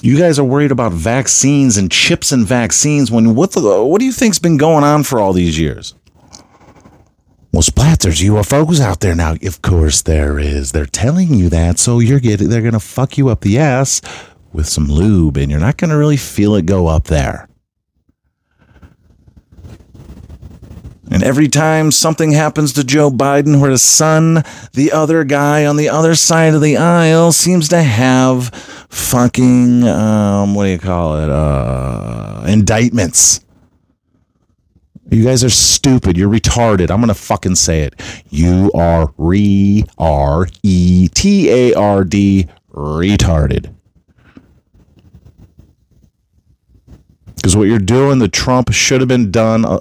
You guys are worried about vaccines and chips and vaccines when what the what do you think's been going on for all these years? Well splat there's ufos out there now. Of course there is. They're telling you that so you're getting they're gonna fuck you up the ass with some lube and you're not gonna really feel it go up there And every time something happens to Joe Biden or his son, the other guy on the other side of the aisle seems to have fucking, um, what do you call it? Uh, indictments. You guys are stupid. You're retarded. I'm going to fucking say it. You are re R E T A R D retarded. Because what you're doing, the Trump should have been done. Uh,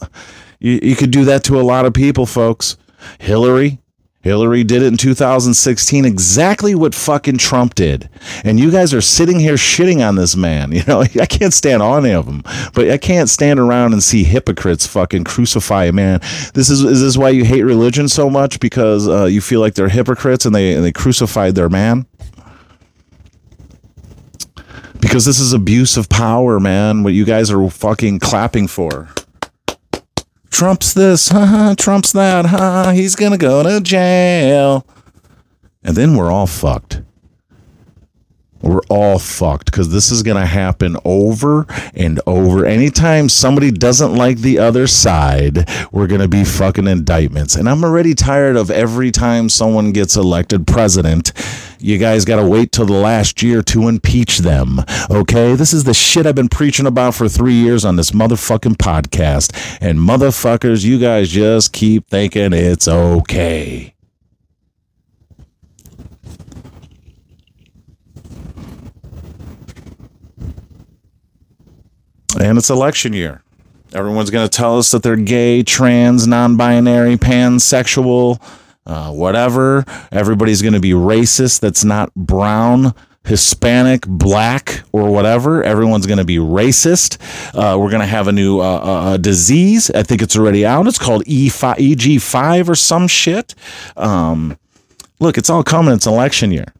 you, you could do that to a lot of people, folks. Hillary, Hillary did it in 2016, exactly what fucking Trump did. And you guys are sitting here shitting on this man. You know, I can't stand on any of them, but I can't stand around and see hypocrites fucking crucify a man. This is is this why you hate religion so much because uh, you feel like they're hypocrites and they and they crucified their man? Because this is abuse of power, man. What you guys are fucking clapping for. Trump's this? Trump's that? He's gonna go to jail. And then we're all fucked. We're all fucked because this is going to happen over and over. Anytime somebody doesn't like the other side, we're going to be fucking indictments. And I'm already tired of every time someone gets elected president, you guys got to wait till the last year to impeach them. Okay? This is the shit I've been preaching about for three years on this motherfucking podcast. And motherfuckers, you guys just keep thinking it's okay. And it's election year. Everyone's going to tell us that they're gay, trans, non binary, pansexual, uh, whatever. Everybody's going to be racist that's not brown, Hispanic, black, or whatever. Everyone's going to be racist. Uh, we're going to have a new uh, uh, uh, disease. I think it's already out. It's called E5, EG5 or some shit. Um, look, it's all coming. It's election year.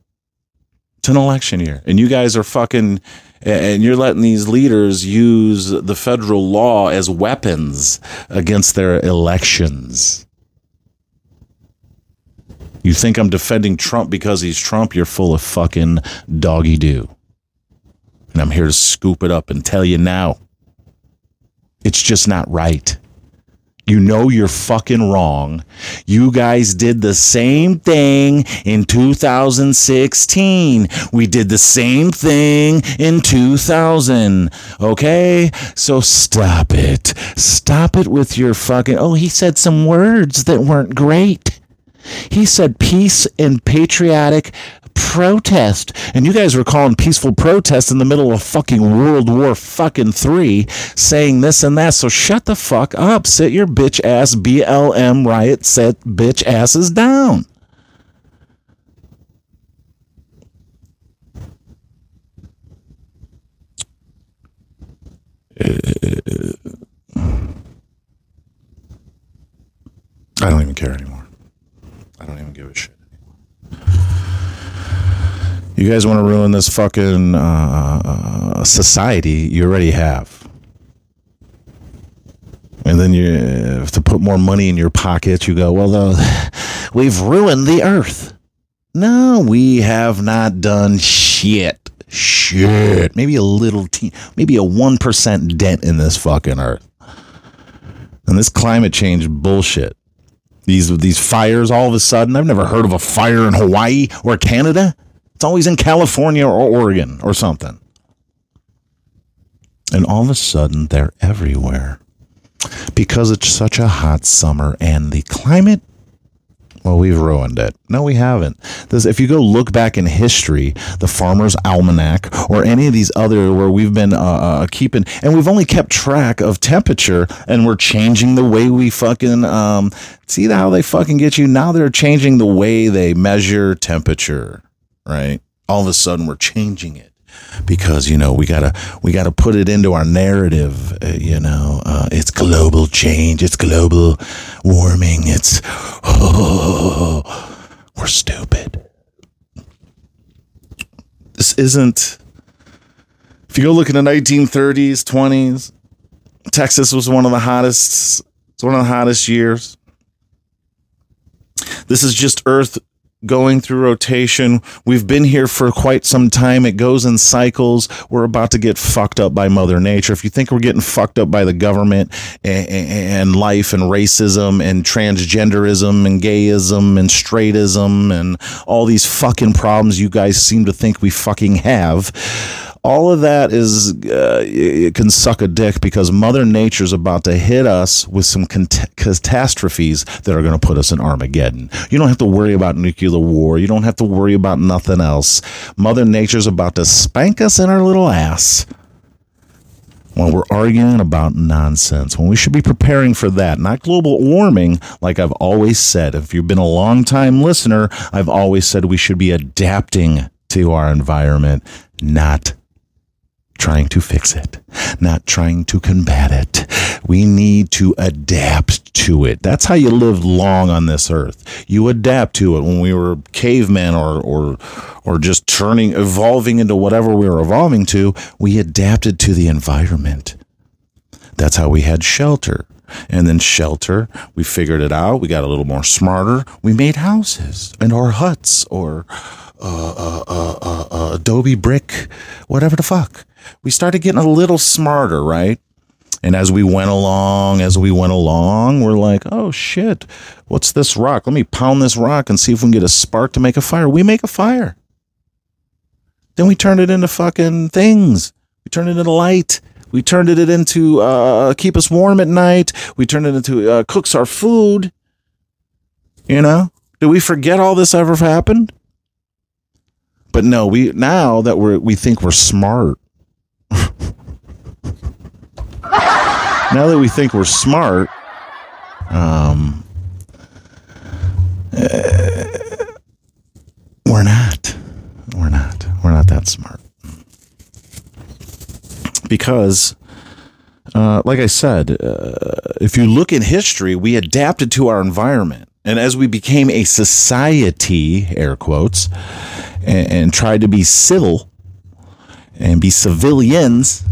It's an election year. And you guys are fucking and you're letting these leaders use the federal law as weapons against their elections. You think I'm defending Trump because he's Trump? You're full of fucking doggy do. And I'm here to scoop it up and tell you now. It's just not right. You know you're fucking wrong. You guys did the same thing in 2016. We did the same thing in 2000. Okay? So stop it. Stop it with your fucking. Oh, he said some words that weren't great. He said peace and patriotic protest. And you guys were calling peaceful protest in the middle of fucking World War fucking three, saying this and that. So shut the fuck up. Sit your bitch ass BLM riot set bitch asses down. I don't even care anymore. I don't even give a shit. You guys want to ruin this fucking uh, society? You already have. And then you have to put more money in your pocket. You go, well, uh, we've ruined the earth. No, we have not done shit. Shit. Maybe a little, te- maybe a 1% dent in this fucking earth. And this climate change bullshit. These, these fires all of a sudden, I've never heard of a fire in Hawaii or Canada. It's always in California or Oregon or something. And all of a sudden, they're everywhere because it's such a hot summer and the climate. Well, we've ruined it. No, we haven't. This, if you go look back in history, the Farmer's Almanac or any of these other where we've been uh, uh, keeping, and we've only kept track of temperature, and we're changing the way we fucking um, see how they fucking get you. Now they're changing the way they measure temperature right? All of a sudden we're changing it because you know we gotta we gotta put it into our narrative. Uh, you know, uh, it's global change, it's global warming, it's oh, we're stupid. This isn't. If you go look in the 1930s, 20s, Texas was one of the hottest. It's one of the hottest years. This is just Earth going through rotation. We've been here for quite some time. It goes in cycles. We're about to get fucked up by Mother Nature. If you think we're getting fucked up by the government and, and life and racism and transgenderism and gayism and straightism and all these fucking problems you guys seem to think we fucking have, all of that is uh, it can suck a dick because Mother Nature's about to hit us with some cont- catastrophes that are going to put us in Armageddon. You don't have to worry about nuclear war. You don't have to worry about nothing else. Mother Nature's about to spank us in our little ass when we're arguing about nonsense, when we should be preparing for that, not global warming, like I've always said. If you've been a long time listener, I've always said we should be adapting to our environment, not trying to fix it, not trying to combat it. We need to adapt to it. That's how you live long on this earth. You adapt to it. When we were cavemen or or or just turning evolving into whatever we were evolving to, we adapted to the environment. That's how we had shelter. And then shelter, we figured it out. We got a little more smarter. We made houses and or huts or uh, uh, uh, uh, uh, adobe brick, whatever the fuck. We started getting a little smarter, right? And as we went along, as we went along, we're like, oh shit, what's this rock? Let me pound this rock and see if we can get a spark to make a fire. We make a fire. Then we turn it into fucking things. We turn it into light. We turned it into uh, keep us warm at night. We turned it into uh, cooks our food. You know, did we forget all this ever happened? But no, we now that we're we think we're smart. Now that we think we're smart, um, uh, we're not. We're not. We're not that smart. Because, uh, like I said, uh, if you look in history, we adapted to our environment. And as we became a society, air quotes, and, and tried to be civil and be civilians,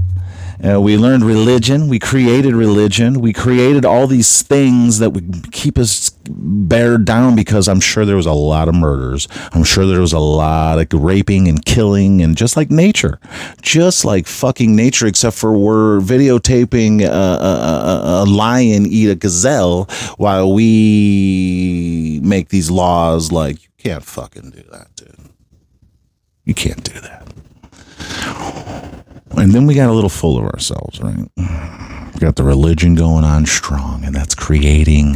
uh, we learned religion. We created religion. We created all these things that would keep us bared down because I'm sure there was a lot of murders. I'm sure there was a lot of raping and killing, and just like nature, just like fucking nature, except for we're videotaping a, a, a, a lion eat a gazelle while we make these laws like you can't fucking do that, dude. You can't do that. And then we got a little full of ourselves, right? We got the religion going on strong, and that's creating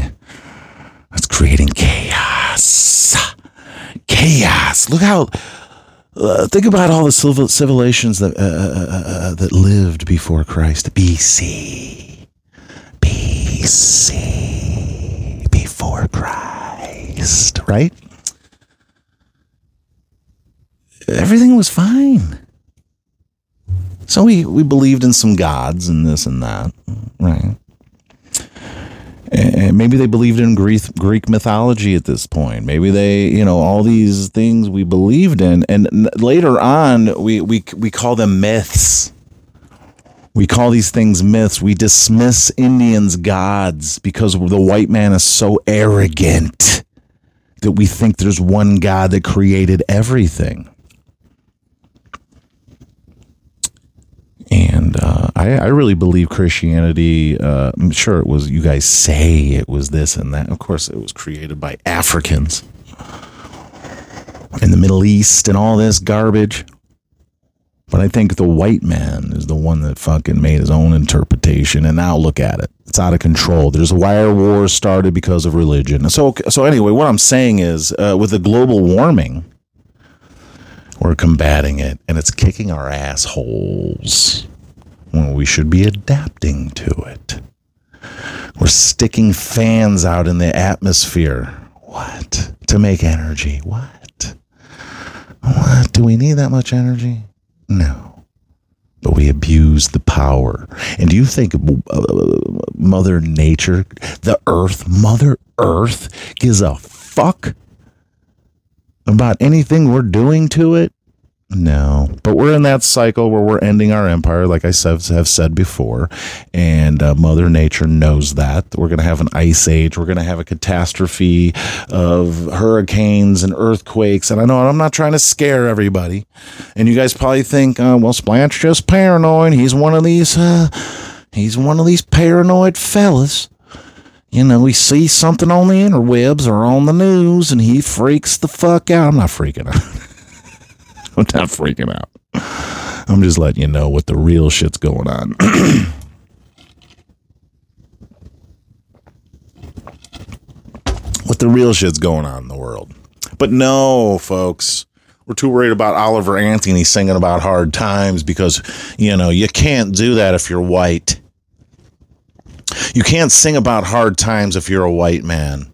that's creating chaos. Chaos. Look how uh, think about all the civil, civilizations that uh, uh, uh, that lived before Christ. BC, BC, before Christ, right? Everything was fine. So we, we believed in some gods and this and that, right? And maybe they believed in Greek Greek mythology at this point. Maybe they, you know, all these things we believed in, and later on, we we we call them myths. We call these things myths. We dismiss Indians gods because the white man is so arrogant that we think there's one God that created everything. And uh, I, I really believe Christianity. Uh, I'm sure it was. You guys say it was this and that. Of course, it was created by Africans in the Middle East and all this garbage. But I think the white man is the one that fucking made his own interpretation, and now look at it. It's out of control. There's a wire war started because of religion. So, so anyway, what I'm saying is, uh, with the global warming, we're combating it, and it's kicking our assholes when we should be adapting to it. We're sticking fans out in the atmosphere. What? To make energy. What? What? Do we need that much energy? No. But we abuse the power. And do you think uh, Mother Nature, the Earth, Mother Earth, gives a fuck about anything we're doing to it? No, but we're in that cycle where we're ending our empire, like I have said before, and uh, Mother Nature knows that. We're going to have an ice age, we're going to have a catastrophe of hurricanes and earthquakes, and I know I'm not trying to scare everybody, and you guys probably think, uh, well, Splant's just paranoid. He's one of these, uh, he's one of these paranoid fellas you know, he sees something on the interwebs or on the news and he freaks the fuck out. I'm not freaking out. I'm not freaking out. I'm just letting you know what the real shit's going on. what the real shit's going on in the world. But no, folks, we're too worried about Oliver Anthony singing about hard times because, you know, you can't do that if you're white. You can't sing about hard times if you're a white man.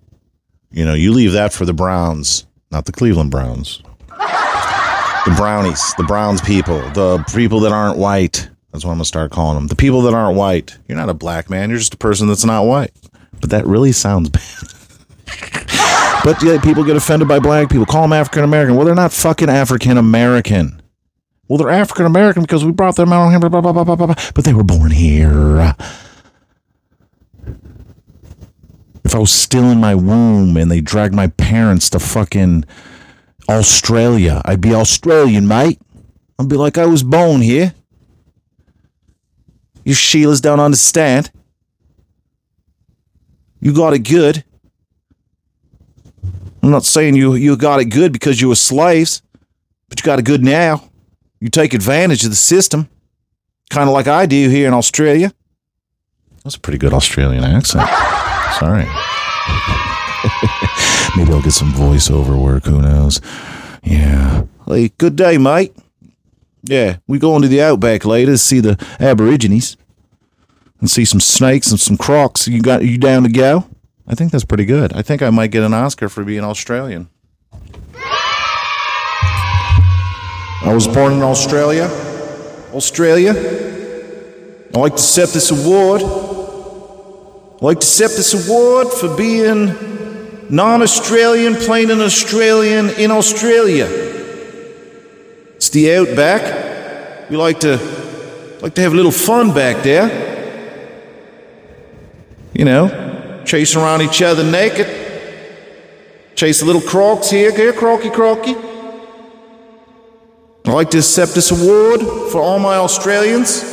You know, you leave that for the Browns, not the Cleveland Browns. The Brownies, the Browns people, the people that aren't white. That's what I'm going to start calling them. The people that aren't white. You're not a black man, you're just a person that's not white. But that really sounds bad. But yeah, people get offended by black people. Call them African American. Well, they're not fucking African American. Well, they're African American because we brought them out here, blah, blah, blah, blah, blah, blah, but they were born here. If I was still in my womb and they dragged my parents to fucking Australia, I'd be Australian, mate. I'd be like, I was born here. You Sheilas don't understand. You got it good. I'm not saying you you got it good because you were slaves, but you got it good now. You take advantage of the system, kind of like I do here in Australia. That's a pretty good Australian accent. Sorry. Maybe I'll get some voiceover work. Who knows? Yeah. Hey, good day, mate. Yeah, we going to the outback later to see the Aborigines and see some snakes and some crocs. You got you down to go? I think that's pretty good. I think I might get an Oscar for being Australian. I was born in Australia. Australia. I like to accept this award. I like to accept this award for being non-Australian playing an Australian in Australia. It's the outback. We like to like to have a little fun back there. You know, chase around each other naked. Chase the little crocs here, here, crocky, crocky. I'd like to accept this award for all my Australians.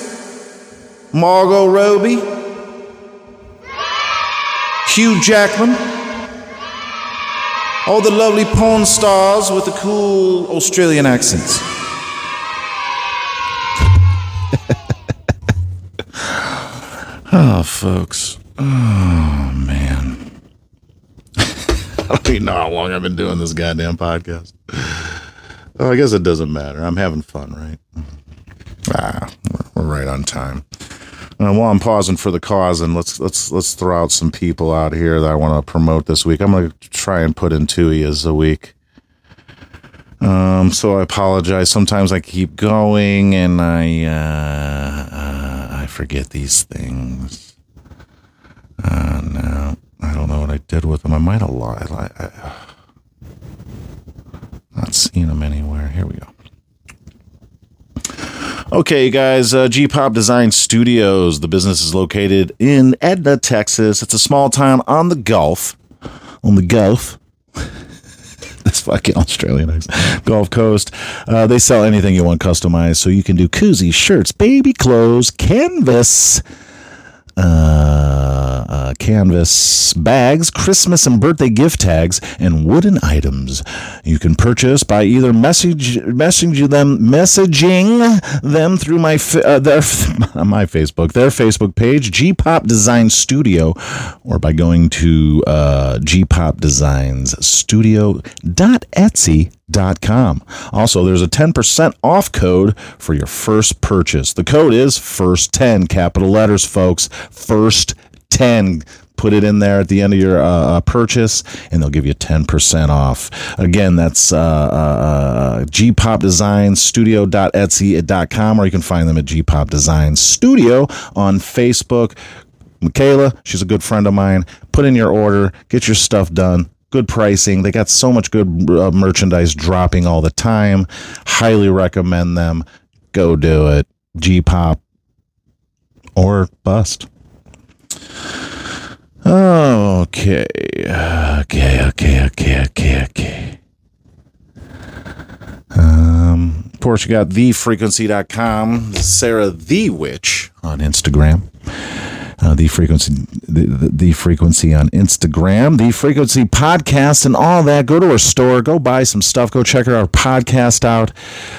Margot Robbie, Hugh Jackman, all the lovely porn stars with the cool Australian accents. oh, folks. Oh, man. I don't even know how long I've been doing this goddamn podcast. Oh, I guess it doesn't matter. I'm having fun, right? Ah, we're, we're right on time. Uh, while I'm pausing for the cause, and let's let's let's throw out some people out here that I want to promote this week. I'm going to try and put in two Ias a week. Um, so I apologize. Sometimes I keep going and I uh, uh, I forget these things. Uh, no, I don't know what I did with them. I might have lied. I, I, not seeing them anywhere. Here we go. Okay, guys, uh, G Pop Design Studios. The business is located in Edna, Texas. It's a small town on the Gulf. On the Gulf. this fucking Australian accent. Gulf Coast. Uh, they sell anything you want customized, so you can do koozies, shirts, baby clothes, canvas, uh, uh, canvas bags, Christmas and birthday gift tags, and wooden items. You can purchase by either message messaging them messaging them through my uh, their my Facebook their Facebook page G Pop Design Studio, or by going to uh, G Pop Designs Studio dot Etsy Also, there's a 10% off code for your first purchase. The code is FIRST10, capital letters, folks. First 10. Put it in there at the end of your uh, purchase, and they'll give you 10% off. Again, that's uh, uh, gpopdesignstudio.etsy.com, or you can find them at Gpop Design Studio on Facebook. Michaela, she's a good friend of mine. Put in your order, get your stuff done good pricing. They got so much good uh, merchandise dropping all the time. Highly recommend them. Go do it. G pop or bust. Okay. Okay, okay, okay, okay, okay. Um, of course, you got theefrequency.com, Sarah the Witch on Instagram. Uh, the frequency, the, the, the frequency on Instagram, the frequency podcast, and all that. Go to our store, go buy some stuff, go check our podcast out.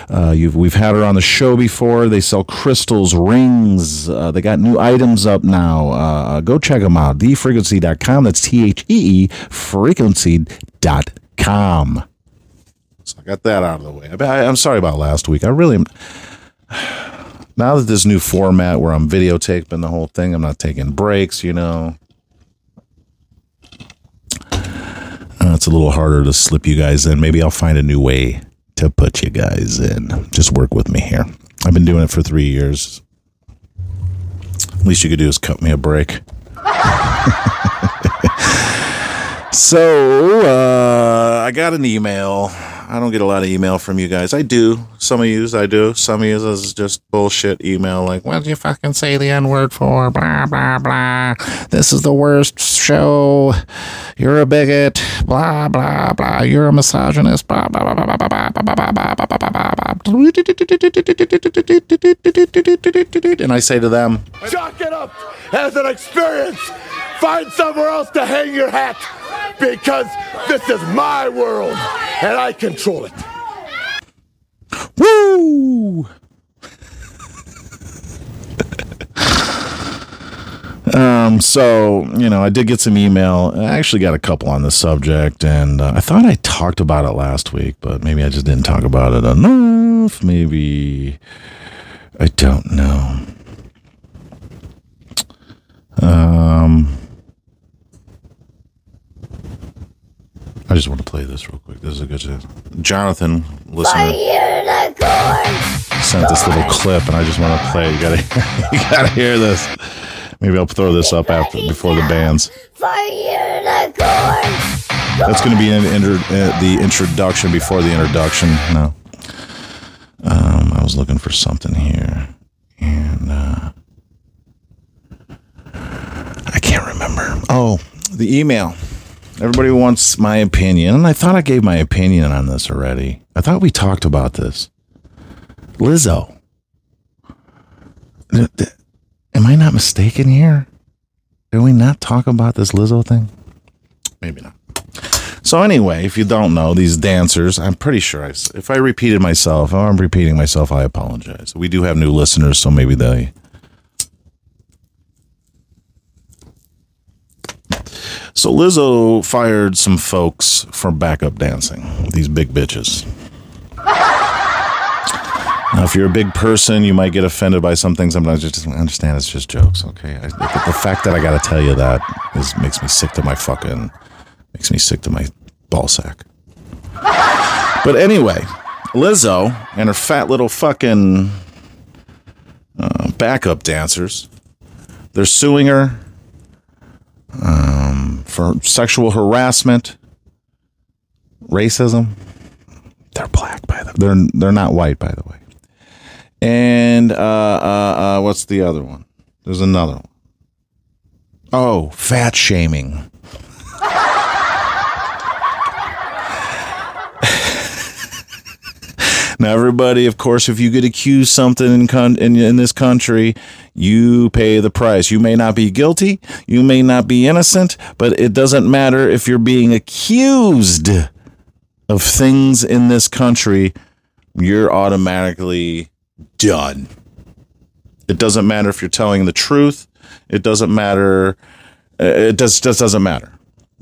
Uh, we've had her on the show before. They sell crystals, rings. Uh, they got new items up now. Uh, go check them out. Theefrequency.com. That's T H E E frequency.com. So I got that out of the way. I, I'm sorry about last week. I really am. Now that this new format where I'm videotaping the whole thing, I'm not taking breaks, you know. Uh, it's a little harder to slip you guys in. Maybe I'll find a new way to put you guys in. Just work with me here. I've been doing it for three years. Least you could do is cut me a break. so uh, I got an email. I don't get a lot of email from you guys. I do. Some of yous, I do. Some of yous is just bullshit email like, what did you fucking say the N word for? Blah, blah, blah. This is the worst show. You're a bigot. Blah, blah, blah. You're a misogynist. Blah, blah, blah, blah, blah, blah, blah, blah, blah, blah, blah, blah, blah. And I say to them, Chalk it up as an experience. Find somewhere else to hang your hat because this is my world and I control it. Woo! um, so you know, I did get some email. I actually got a couple on the subject, and uh, I thought I talked about it last week, but maybe I just didn't talk about it enough. Maybe I don't know. Um. I just want to play this real quick. This is a good thing. Jonathan, listener, Unicorn. sent this little clip, and I just want to play. it. You gotta, you gotta hear this. Maybe I'll throw this up after before the bands. That's going to be in, inter, uh, the introduction before the introduction. No, um, I was looking for something here, and uh, I can't remember. Oh, the email. Everybody wants my opinion, and I thought I gave my opinion on this already. I thought we talked about this. Lizzo. Am I not mistaken here? Did we not talk about this Lizzo thing? Maybe not. So anyway, if you don't know these dancers, I'm pretty sure I, if I repeated myself, I'm repeating myself, I apologize. We do have new listeners, so maybe they. So Lizzo fired some folks for backup dancing. These big bitches. Now, if you're a big person, you might get offended by some things. Sometimes you just understand it's just jokes. Okay, I, the, the fact that I got to tell you that is makes me sick to my fucking makes me sick to my ball sack. But anyway, Lizzo and her fat little fucking uh, backup dancers, they're suing her um, for sexual harassment, racism. They're black, by the they're they're not white, by the way. And uh, uh, uh, what's the other one? There's another one. Oh, fat shaming. Now, everybody, of course, if you get accused something in, con- in in this country, you pay the price. You may not be guilty, you may not be innocent, but it doesn't matter if you're being accused of things in this country. You're automatically done. It doesn't matter if you're telling the truth. It doesn't matter. uh, It just just doesn't matter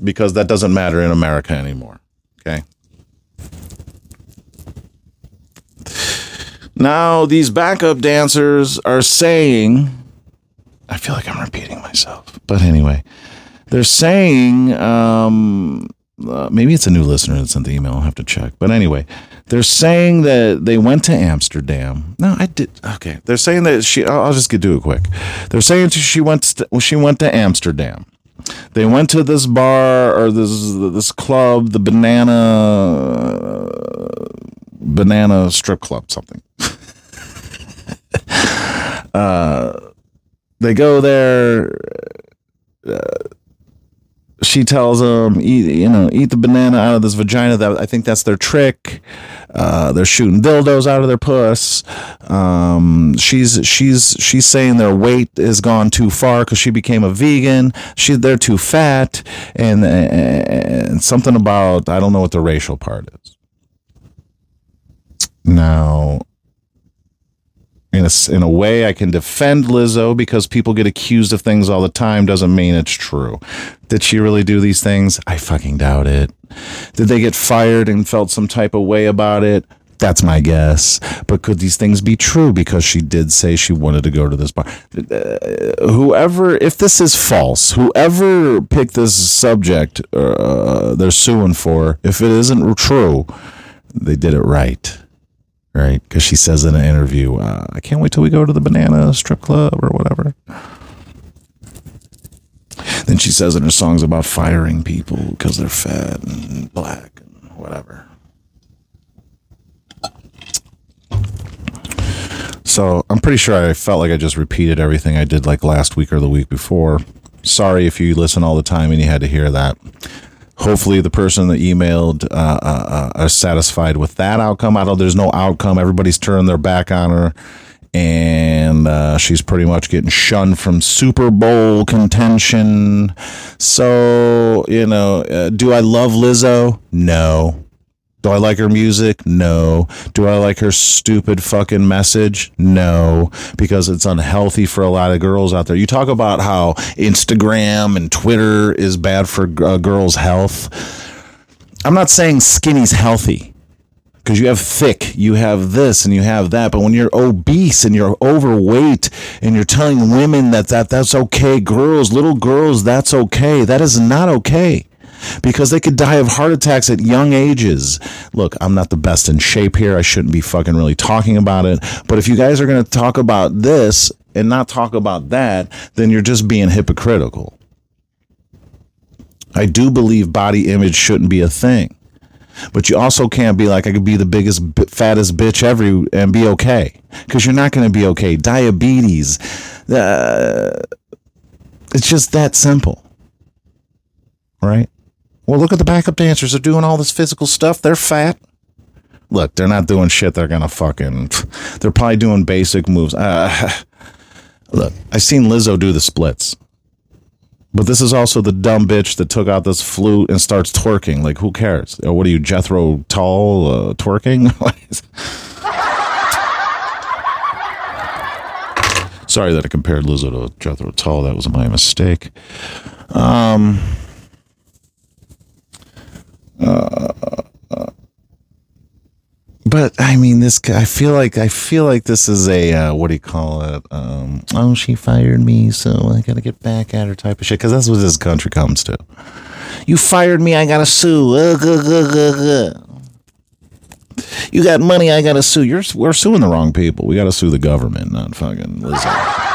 because that doesn't matter in America anymore. Okay. Now, these backup dancers are saying, I feel like I'm repeating myself, but anyway, they're saying, um, uh, maybe it's a new listener that sent the email. I'll have to check. But anyway, they're saying that they went to Amsterdam. No, I did. Okay, they're saying that she. I'll I'll just get do it quick. They're saying she went. She went to Amsterdam. They went to this bar or this this club, the banana banana strip club, something. uh, they go there. Uh, she tells him, eat, you know, eat the banana out of this vagina. That I think that's their trick. Uh, they're shooting dildos out of their puss. Um, she's she's she's saying their weight has gone too far because she became a vegan. She they're too fat, and and something about I don't know what the racial part is. Now, in a, in a way, I can defend Lizzo because people get accused of things all the time doesn't mean it's true. Did she really do these things? I fucking doubt it. Did they get fired and felt some type of way about it? That's my guess. But could these things be true? Because she did say she wanted to go to this bar. Uh, whoever, if this is false, whoever picked this subject uh, they're suing for, if it isn't true, they did it right right? Because she says in an interview, uh, "I can't wait till we go to the banana strip club or whatever." Then she says in her songs about firing people because they're fat and black and whatever. So I'm pretty sure I felt like I just repeated everything I did like last week or the week before. Sorry if you listen all the time and you had to hear that hopefully the person that emailed uh, uh, uh, are satisfied with that outcome. I don't. Know there's no outcome. Everybody's turned their back on her, and uh, she's pretty much getting shunned from Super Bowl contention. So you know, uh, do I love Lizzo? No. Do I like her music? No. Do I like her stupid fucking message? No, because it's unhealthy for a lot of girls out there. You talk about how Instagram and Twitter is bad for uh, girls' health. I'm not saying skinny's healthy because you have thick, you have this, and you have that. But when you're obese and you're overweight and you're telling women that, that that's okay, girls, little girls, that's okay, that is not okay because they could die of heart attacks at young ages. Look, I'm not the best in shape here. I shouldn't be fucking really talking about it. But if you guys are going to talk about this and not talk about that, then you're just being hypocritical. I do believe body image shouldn't be a thing. But you also can't be like I could be the biggest fattest bitch ever and be okay because you're not going to be okay. Diabetes, uh, it's just that simple, right? Well, look at the backup dancers. They're doing all this physical stuff. They're fat. Look, they're not doing shit. They're gonna fucking. They're probably doing basic moves. Uh, look, I've seen Lizzo do the splits, but this is also the dumb bitch that took out this flute and starts twerking. Like, who cares? Or what are you, Jethro Tull, uh, twerking? Sorry that I compared Lizzo to Jethro Tull. That was my mistake. Um. But I mean, this. I feel like I feel like this is a uh, what do you call it? Um, oh, she fired me, so I gotta get back at her type of shit. Because that's what this country comes to. You fired me, I gotta sue. Uh. You got money, I gotta sue. You're we're suing the wrong people. We gotta sue the government, not fucking Lizzo.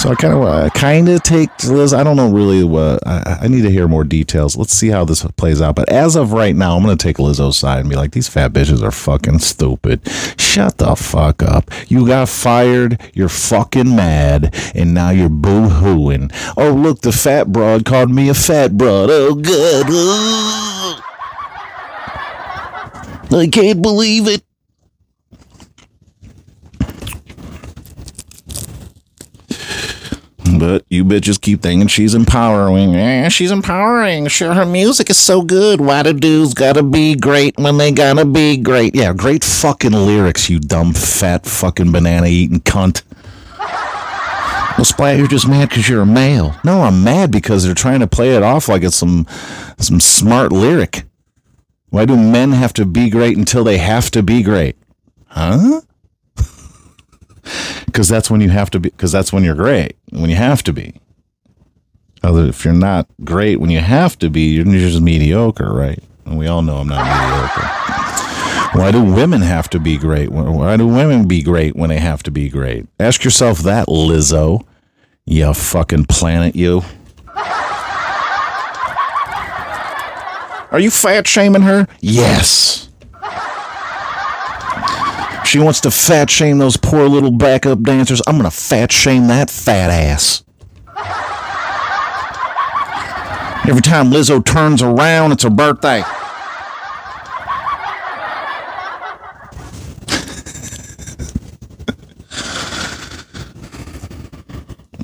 So I kind of, I kind of take Liz. I don't know really what. I, I need to hear more details. Let's see how this plays out. But as of right now, I'm gonna take Lizzo's side and be like, these fat bitches are fucking stupid. Shut the fuck up. You got fired. You're fucking mad, and now you're boo hooing. Oh look, the fat broad called me a fat broad. Oh good. I can't believe it. But you bitches keep thinking she's empowering. Eh, she's empowering. Sure, her music is so good. Why do dudes gotta be great when they gotta be great? Yeah, great fucking lyrics, you dumb, fat, fucking banana eating cunt. Well, Splat, you're just mad because you're a male. No, I'm mad because they're trying to play it off like it's some some smart lyric. Why do men have to be great until they have to be great? Huh? Because that's when you have to be because that's when you're great when you have to be. Other if you're not great when you have to be you're just mediocre right? And we all know i'm not mediocre. Why do women have to be great why do women be great when they have to be great? Ask yourself that lizzo. You fucking planet you. Are you fat shaming her? Yes she wants to fat shame those poor little backup dancers. I'm gonna fat shame that fat ass. Every time Lizzo turns around, it's her birthday.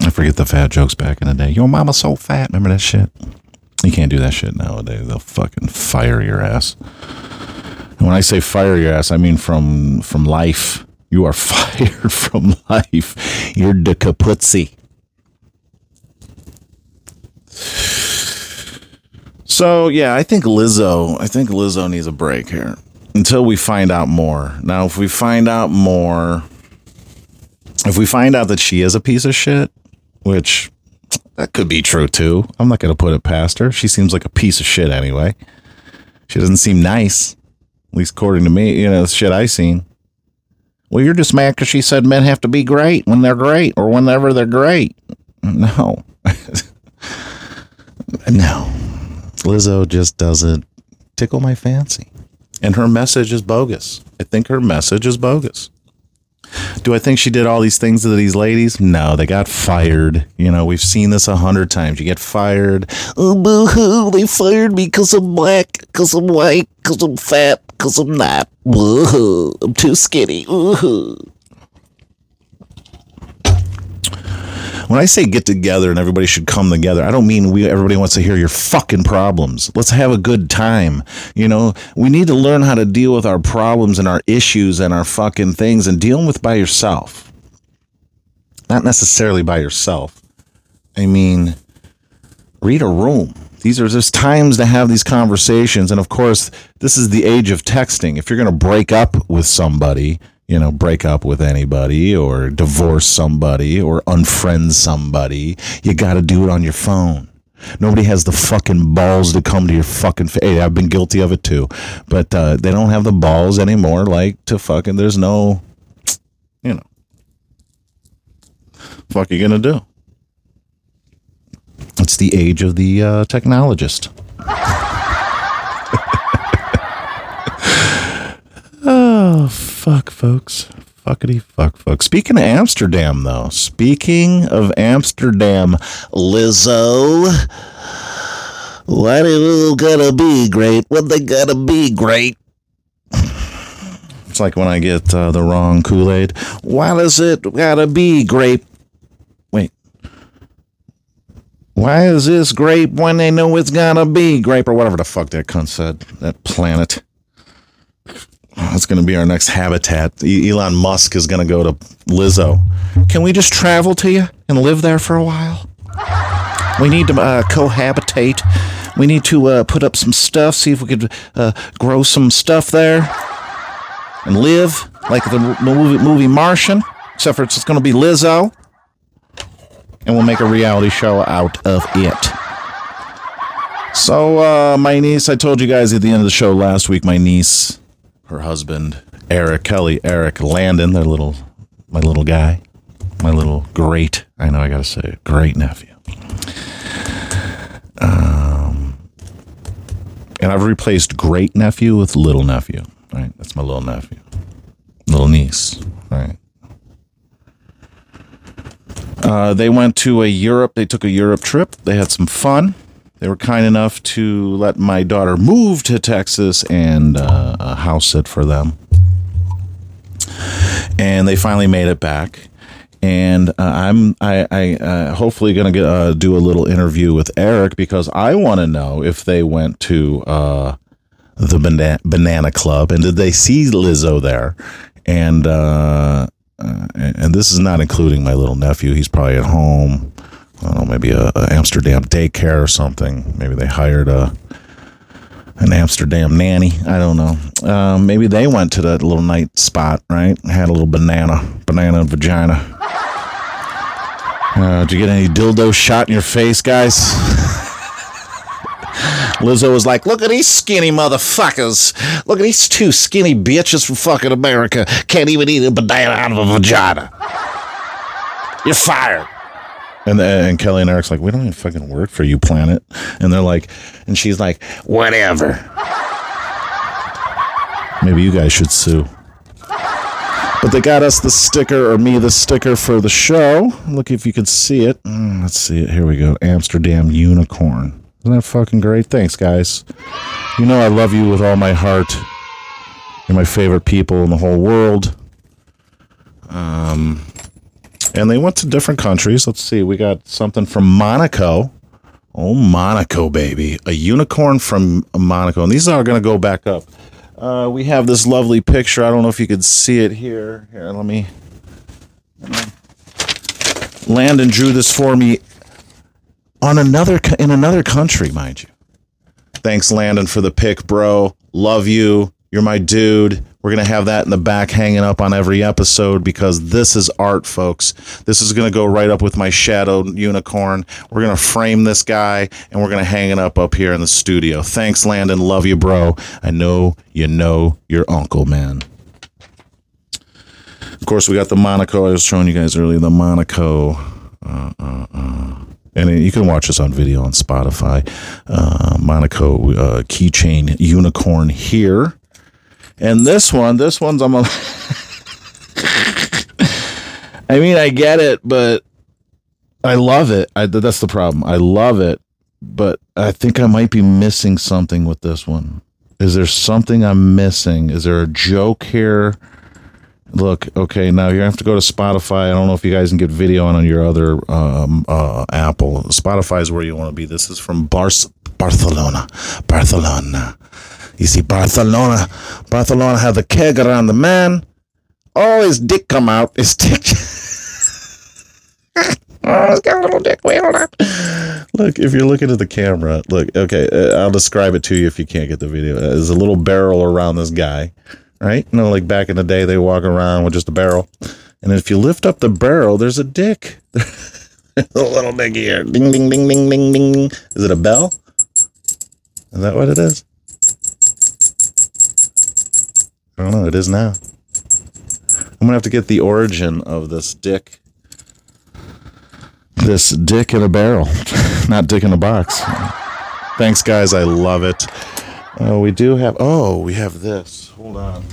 I forget the fat jokes back in the day. Your mama's so fat. Remember that shit? You can't do that shit nowadays. They'll fucking fire your ass. And when I say fire your ass, I mean from from life. You are fired from life. You're the kaputzi. So yeah, I think Lizzo. I think Lizzo needs a break here until we find out more. Now, if we find out more, if we find out that she is a piece of shit, which that could be true too. I'm not going to put it past her. She seems like a piece of shit anyway. She doesn't seem nice, at least according to me. You know, the shit I seen. Well, you're just mad because she said men have to be great when they're great or whenever they're great. No. no. Lizzo just doesn't tickle my fancy. And her message is bogus. I think her message is bogus. Do I think she did all these things to these ladies? No, they got fired. You know, we've seen this a hundred times. You get fired. Oh, boo hoo. They fired me because I'm black, because I'm white, because I'm fat, because I'm not. Woohoo. I'm too skinny. Woohoo. When I say get together and everybody should come together, I don't mean we everybody wants to hear your fucking problems. Let's have a good time. You know, we need to learn how to deal with our problems and our issues and our fucking things and dealing with by yourself. Not necessarily by yourself. I mean, read a room. These are just times to have these conversations. And of course, this is the age of texting. If you're going to break up with somebody, you know, break up with anybody or divorce somebody or unfriend somebody, you got to do it on your phone. Nobody has the fucking balls to come to your fucking face. Hey, I've been guilty of it too, but uh, they don't have the balls anymore. Like to fucking, there's no, you know, fuck you gonna do? It's the age of the uh, technologist. oh fuck, folks. Fuckity fuck, folks. Speaking of Amsterdam, though, speaking of Amsterdam, Lizzo, why they all gotta be great? What they gotta be great? It's like when I get uh, the wrong Kool Aid. Why does it gotta be grape? Wait. Why is this grape when they know it's gonna be grape or whatever the fuck that cunt said? That planet. That's going to be our next habitat. Elon Musk is going to go to Lizzo. Can we just travel to you and live there for a while? We need to uh, cohabitate. We need to uh, put up some stuff, see if we could uh, grow some stuff there and live like the movie, movie Martian, except for it's going to be Lizzo. And we'll make a reality show out of it. So, uh, my niece, I told you guys at the end of the show last week, my niece her husband Eric Kelly, Eric Landon, their little my little guy, my little great. I know I got to say it, great nephew. Um, and I've replaced great nephew with little nephew. Right, that's my little nephew, little niece. Right. Uh, they went to a Europe. They took a Europe trip. They had some fun. They were kind enough to let my daughter move to Texas and uh, house it for them. And they finally made it back. And uh, I'm I, I uh, hopefully going to uh, do a little interview with Eric because I want to know if they went to uh, the Banana, Banana Club and did they see Lizzo there? And uh, uh, and this is not including my little nephew. He's probably at home. I don't know, maybe a, a Amsterdam daycare or something. Maybe they hired a an Amsterdam nanny. I don't know. Um, maybe they went to that little night spot, right? Had a little banana, banana vagina. Uh, did you get any dildo shot in your face, guys? Lizzo was like, "Look at these skinny motherfuckers! Look at these two skinny bitches from fucking America can't even eat a banana out of a vagina. You're fired." And and Kelly and Eric's like, we don't even fucking work for you, planet. And they're like, and she's like, whatever. Maybe you guys should sue. But they got us the sticker, or me the sticker for the show. Look if you could see it. Mm, let's see it. Here we go. Amsterdam unicorn. Isn't that fucking great? Thanks, guys. You know I love you with all my heart. You're my favorite people in the whole world. Um, and they went to different countries. Let's see. We got something from Monaco. Oh, Monaco, baby. A unicorn from Monaco. And these are going to go back up. Uh, we have this lovely picture. I don't know if you could see it here. Here, let me. Landon drew this for me on another in another country, mind you. Thanks, Landon, for the pick, bro. Love you. You're my dude. We're gonna have that in the back hanging up on every episode because this is art, folks. This is gonna go right up with my shadow unicorn. We're gonna frame this guy and we're gonna hang it up up here in the studio. Thanks, Landon. Love you, bro. I know you know your uncle, man. Of course, we got the Monaco. I was showing you guys earlier the Monaco. Uh, uh, uh. And you can watch this on video on Spotify. Uh, Monaco uh, keychain unicorn here. And this one, this one's I'm a. I mean, I get it, but I love it. I, that's the problem. I love it, but I think I might be missing something with this one. Is there something I'm missing? Is there a joke here? Look, okay, now you have to go to Spotify. I don't know if you guys can get video on, your other um, uh, Apple. Spotify is where you want to be. This is from Bar- Barcelona. Barcelona. You see, Barcelona. Barcelona had the keg around the man. Oh, his dick come out. His dick. oh, he's got a little dick. Wait, hold on. Look, if you're looking at the camera, look, okay, uh, I'll describe it to you if you can't get the video. Uh, There's a little barrel around this guy right? You know, like back in the day, they walk around with just a barrel. And if you lift up the barrel, there's a dick. a little dick here. Ding, ding, ding, ding, ding, ding. Is it a bell? Is that what it is? I don't know. It is now. I'm to have to get the origin of this dick. This dick in a barrel, not dick in a box. Thanks, guys. I love it. Oh, we do have. Oh, we have this. Hold on.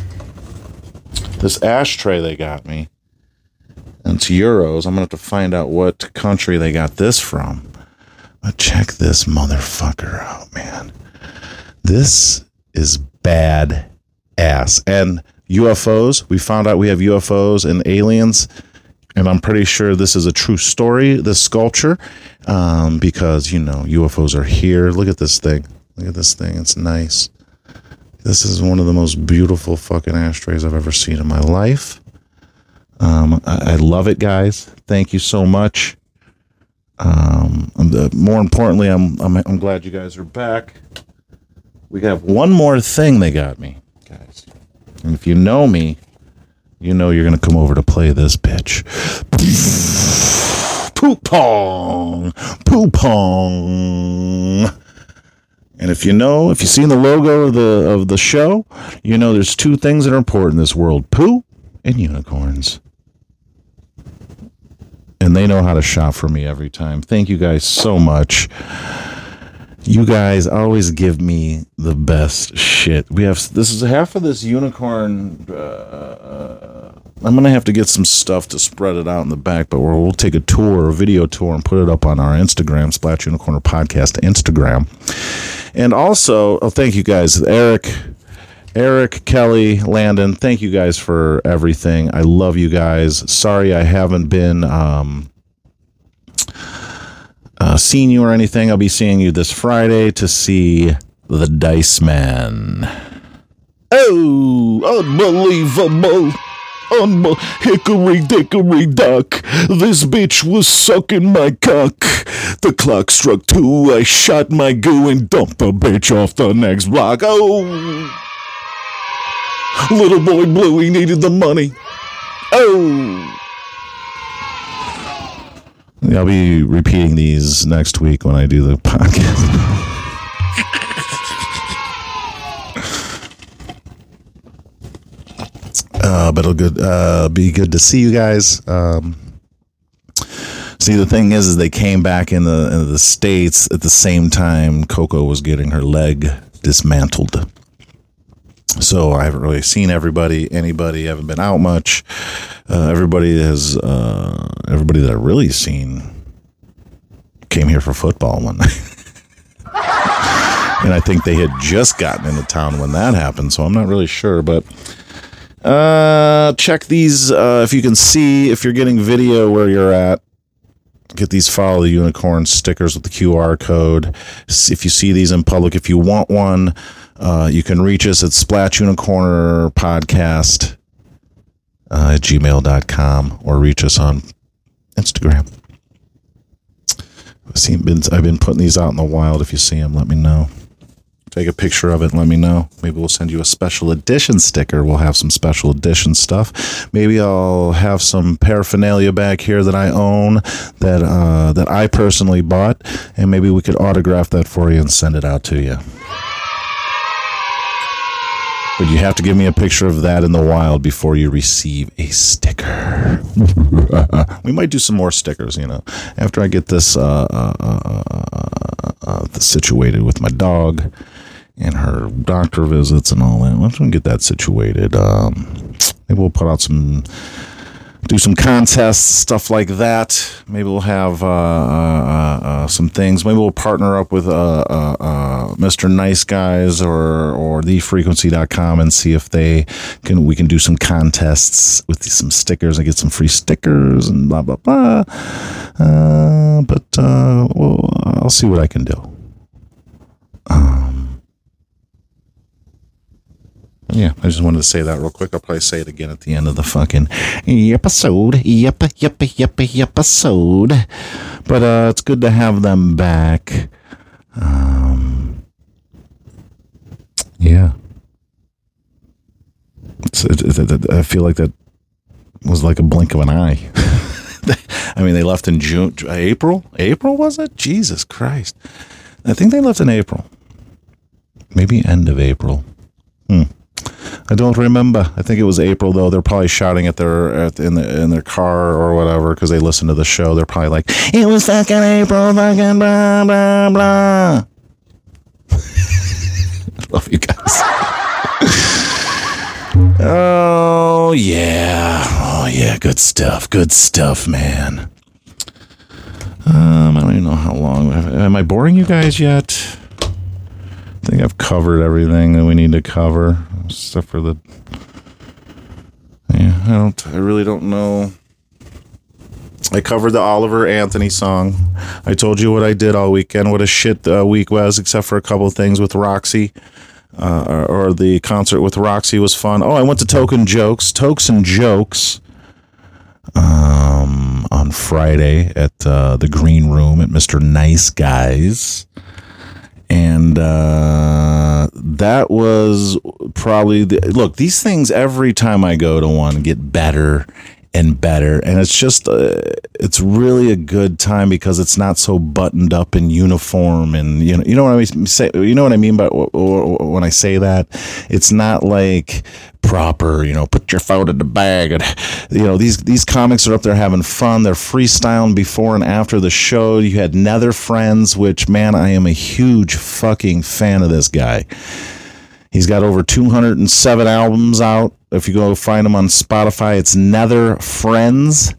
This ashtray they got me. And it's euros. I'm gonna have to find out what country they got this from. But check this motherfucker out, man. This is bad ass. And UFOs. We found out we have UFOs and aliens. And I'm pretty sure this is a true story, this sculpture, um, because, you know, UFOs are here. Look at this thing. Look at this thing. It's nice. This is one of the most beautiful fucking ashtrays I've ever seen in my life. Um, I, I love it, guys. Thank you so much. Um, the, more importantly, I'm, I'm I'm glad you guys are back. We have one more thing they got me, guys. And if you know me, you know you're gonna come over to play this bitch. Poop pong, poop pong. And if you know, if you've seen the logo of the of the show, you know there's two things that are important in this world: poo and unicorns. And they know how to shop for me every time. Thank you guys so much. You guys always give me the best shit. We have this is half of this unicorn. Uh, I'm gonna have to get some stuff to spread it out in the back, but we'll, we'll take a tour, a video tour, and put it up on our Instagram, Splash Unicorn Podcast Instagram. And also, oh, thank you guys, Eric, Eric, Kelly, Landon. Thank you guys for everything. I love you guys. Sorry I haven't been um, uh, seeing you or anything. I'll be seeing you this Friday to see the Dice Man. Oh, unbelievable. Unbe- hickory dickory dock. This bitch was sucking my cock. The clock struck two. I shot my goo and dumped the bitch off the next block. Oh. Little boy Bluey needed the money. Oh. Yeah, I'll be repeating these next week when I do the podcast. uh, but it'll good uh, be good to see you guys. Um, see, the thing is, is they came back in the in the states at the same time Coco was getting her leg dismantled. So I haven't really seen everybody, anybody. Haven't been out much. Uh, everybody has, uh, everybody that I really seen came here for football one night. and I think they had just gotten into town when that happened. So I'm not really sure, but uh, check these uh, if you can see if you're getting video where you're at. Get these follow the unicorn stickers with the QR code. If you see these in public, if you want one, uh, you can reach us at Splash Unicorn Podcast uh, at gmail.com or reach us on Instagram. I've, seen, been, I've been putting these out in the wild. If you see them, let me know. Take a picture of it and let me know. Maybe we'll send you a special edition sticker. We'll have some special edition stuff. Maybe I'll have some paraphernalia back here that I own that uh, that I personally bought, and maybe we could autograph that for you and send it out to you. But you have to give me a picture of that in the wild before you receive a sticker. we might do some more stickers, you know, after I get this uh, uh, uh, uh, uh, situated with my dog and her doctor visits and all that. Once we get that situated, um, maybe we'll put out some, do some contests, stuff like that. Maybe we'll have uh, uh, uh, some things. Maybe we'll partner up with uh, uh, uh, Mr. Nice Guys or or theefrequency.com and see if they can. We can do some contests with some stickers and get some free stickers and blah blah blah. Uh, but uh, well, I'll see what I can do. Um, yeah, I just wanted to say that real quick. I'll probably say it again at the end of the fucking episode. Yep, yep, yep, yep, episode. But uh, it's good to have them back. Um, yeah. I feel like that was like a blink of an eye. I mean, they left in June, April. April was it? Jesus Christ! I think they left in April. Maybe end of April. Hmm. I don't remember. I think it was April though. They're probably shouting at their at, in the in their car or whatever because they listen to the show. They're probably like, "It was fucking April, fucking blah blah blah." I love you guys. oh yeah, oh yeah, good stuff, good stuff, man. Um, I don't even know how long. Am I boring you guys yet? I think I've covered everything that we need to cover, except for the. Yeah, I don't. I really don't know. I covered the Oliver Anthony song. I told you what I did all weekend. What a shit uh, week was, except for a couple things with Roxy. Uh, or, or the concert with Roxy was fun. Oh, I went to Token Jokes, Tokes and Jokes, um, on Friday at uh, the Green Room at Mister Nice Guys and uh, that was probably the look. These things every time I go to one get better and better, and it's just uh, it's really a good time because it's not so buttoned up in uniform, and you know you know what I mean. Say you know what I mean by when I say that it's not like proper, you know, put your phone in the bag. And, you know, these, these comics are up there having fun. They're freestyling before and after the show. You had Netherfriends, which, man, I am a huge fucking fan of this guy. He's got over 207 albums out. If you go find him on Spotify, it's Netherfriends.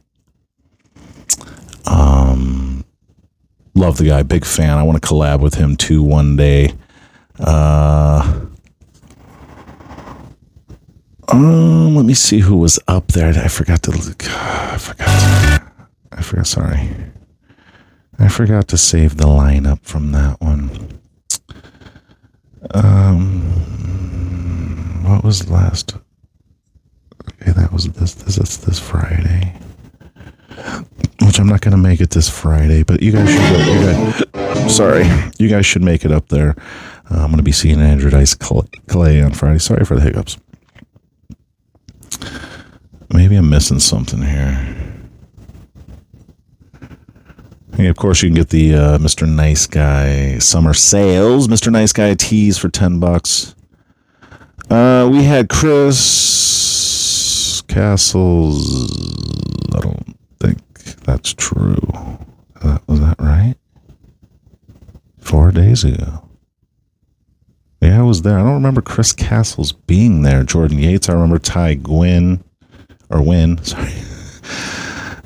Um, love the guy, big fan. I want to collab with him too one day. Uh, um, let me see who was up there. I forgot to look. I forgot. To, I forgot. Sorry, I forgot to save the lineup from that one. Um, what was last? Okay, that was this. This is this Friday. Which I'm not gonna make it this Friday, but you guys should. Go, you guys, sorry, you guys should make it up there. Uh, I'm gonna be seeing Andrew Dice Clay on Friday. Sorry for the hiccups. Maybe I'm missing something here. Of course, you can get the uh, Mr. Nice Guy summer sales. Mr. Nice Guy tees for ten bucks. Uh, we had Chris Castles. I don't think that's true. Uh, was that right? Four days ago. Yeah, I was there. I don't remember Chris Castles being there. Jordan Yates. I remember Ty Gwynn or Win. Sorry.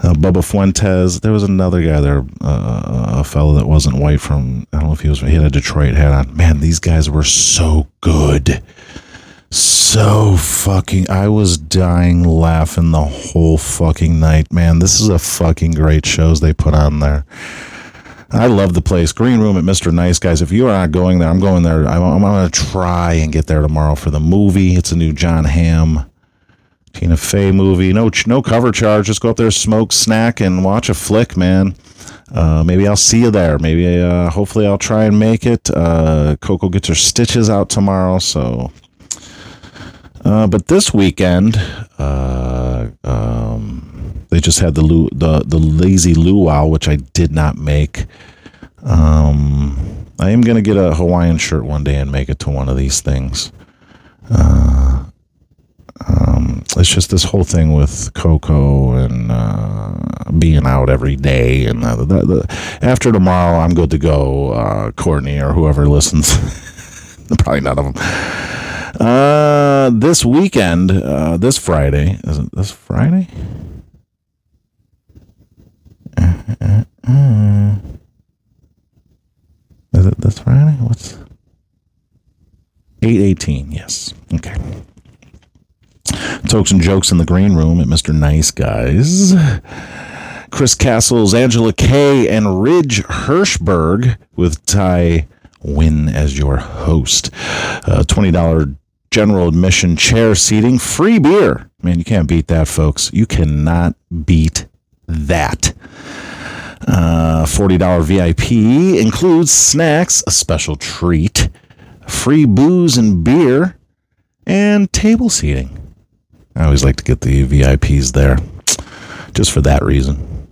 Uh, Bubba Fuentes. There was another guy there, uh, a fellow that wasn't white from, I don't know if he was, he had a Detroit hat on. Man, these guys were so good. So fucking, I was dying laughing the whole fucking night, man. This is a fucking great shows they put on there. I love the place. Green Room at Mr. Nice Guys. If you are not going there, I'm going there. I'm, I'm going to try and get there tomorrow for the movie. It's a new Jon Hamm, Tina Fey movie. No, no cover charge. Just go up there, smoke, snack, and watch a flick, man. Uh, maybe I'll see you there. Maybe, uh, hopefully, I'll try and make it. Uh, Coco gets her stitches out tomorrow, so. Uh, but this weekend, uh, um, they just had the lu- the the lazy luau, which I did not make. Um, I am gonna get a Hawaiian shirt one day and make it to one of these things. Uh, um, it's just this whole thing with Coco and uh, being out every day, and uh, the, the, after tomorrow, I'm good to go. Uh, Courtney or whoever listens, probably none of them. Uh, this weekend, uh, this Friday, is it this Friday? Is it this Friday? What's eight eighteen? Yes. Okay. Tokes and jokes in the green room at Mr. Nice Guys. Chris Castles, Angela Kay, and Ridge Hirschberg with Ty Win as your host. Uh, $20 general admission chair seating, free beer. Man, you can't beat that, folks. You cannot beat that. Uh, $40 VIP includes snacks, a special treat, free booze and beer, and table seating. I always like to get the VIPs there just for that reason.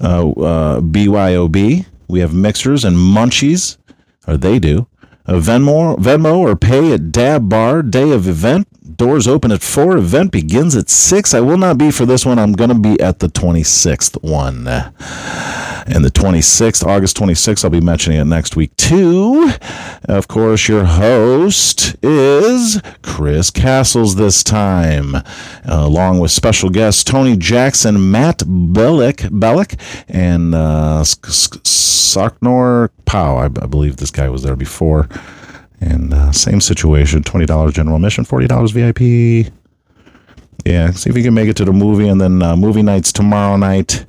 Uh, uh, BYOB, we have mixers and munchies, or they do. A Venmo, Venmo or pay at Dab Bar. Day of event. Doors open at 4. Event begins at 6. I will not be for this one. I'm going to be at the 26th one. And the 26th, August 26th, I'll be mentioning it next week too. Of course, your host is Chris Castles this time, uh, along with special guests Tony Jackson, Matt Bellick, Bellick and uh, Saknor Pow. I, I believe this guy was there before. And uh, same situation $20 general admission, $40 VIP. Yeah, see if you can make it to the movie. And then uh, movie nights tomorrow night,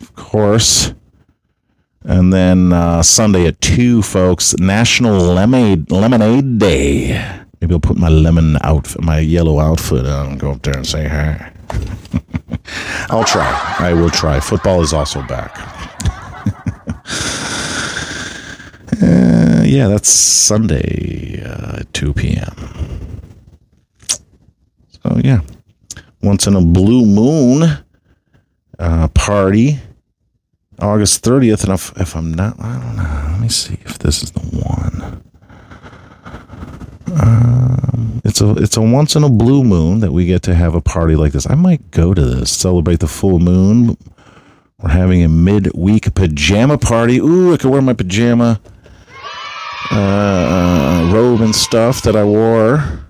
of course. And then uh, Sunday at 2, folks, National Lemonade, Lemonade Day. Maybe I'll put my lemon outfit, my yellow outfit on and go up there and say hi. I'll try. I will try. Football is also back. Uh, yeah, that's Sunday uh, at 2 p.m. So, yeah. Once in a blue moon uh, party, August 30th. And if, if I'm not, I don't know. Let me see if this is the one. Um, it's a it's a once in a blue moon that we get to have a party like this. I might go to this celebrate the full moon. We're having a midweek pajama party. Ooh, I could wear my pajama uh, robe and stuff that I wore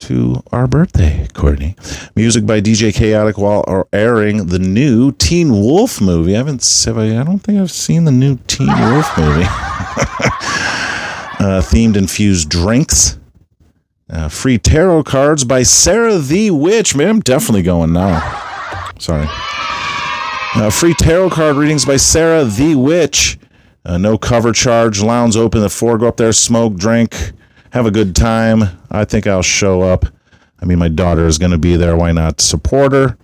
to our birthday, Courtney. Music by DJ Chaotic while airing the new Teen Wolf movie. I haven't, have I, I don't think I've seen the new Teen Wolf movie. uh, themed infused drinks. Uh, free tarot cards by Sarah the Witch. Man, I'm definitely going now. Sorry. Uh, free tarot card readings by Sarah the Witch. Uh, no cover charge. Lounge open at four. Go up there, smoke, drink, have a good time. I think I'll show up. I mean, my daughter is going to be there. Why not support her?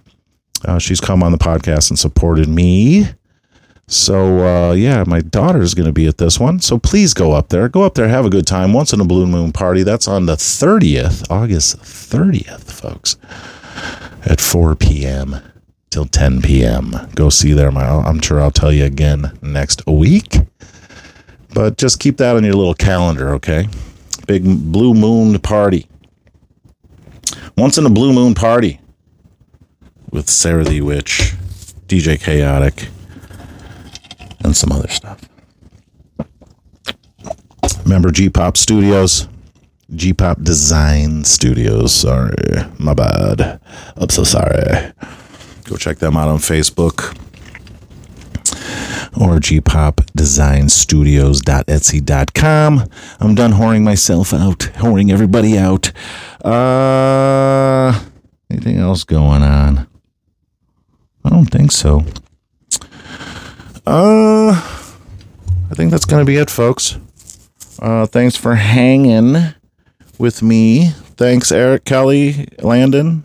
Uh, she's come on the podcast and supported me. So, uh, yeah, my daughter is going to be at this one. So please go up there. Go up there, have a good time. Once in a Blue Moon party. That's on the 30th, August 30th, folks, at 4 p.m. till 10 p.m. Go see there. My, I'm sure I'll tell you again next week. But just keep that on your little calendar, okay? Big Blue Moon party. Once in a Blue Moon party with Sarah the Witch, DJ Chaotic, and some other stuff. Remember G Pop Studios? G Pop Design Studios. Sorry, my bad. I'm so sorry. Go check them out on Facebook or gpopdesignstudios.etsy.com. I'm done whoring myself out, whoring everybody out. Uh, anything else going on? I don't think so. Uh, I think that's going to be it, folks. Uh, thanks for hanging with me. Thanks, Eric Kelly Landon,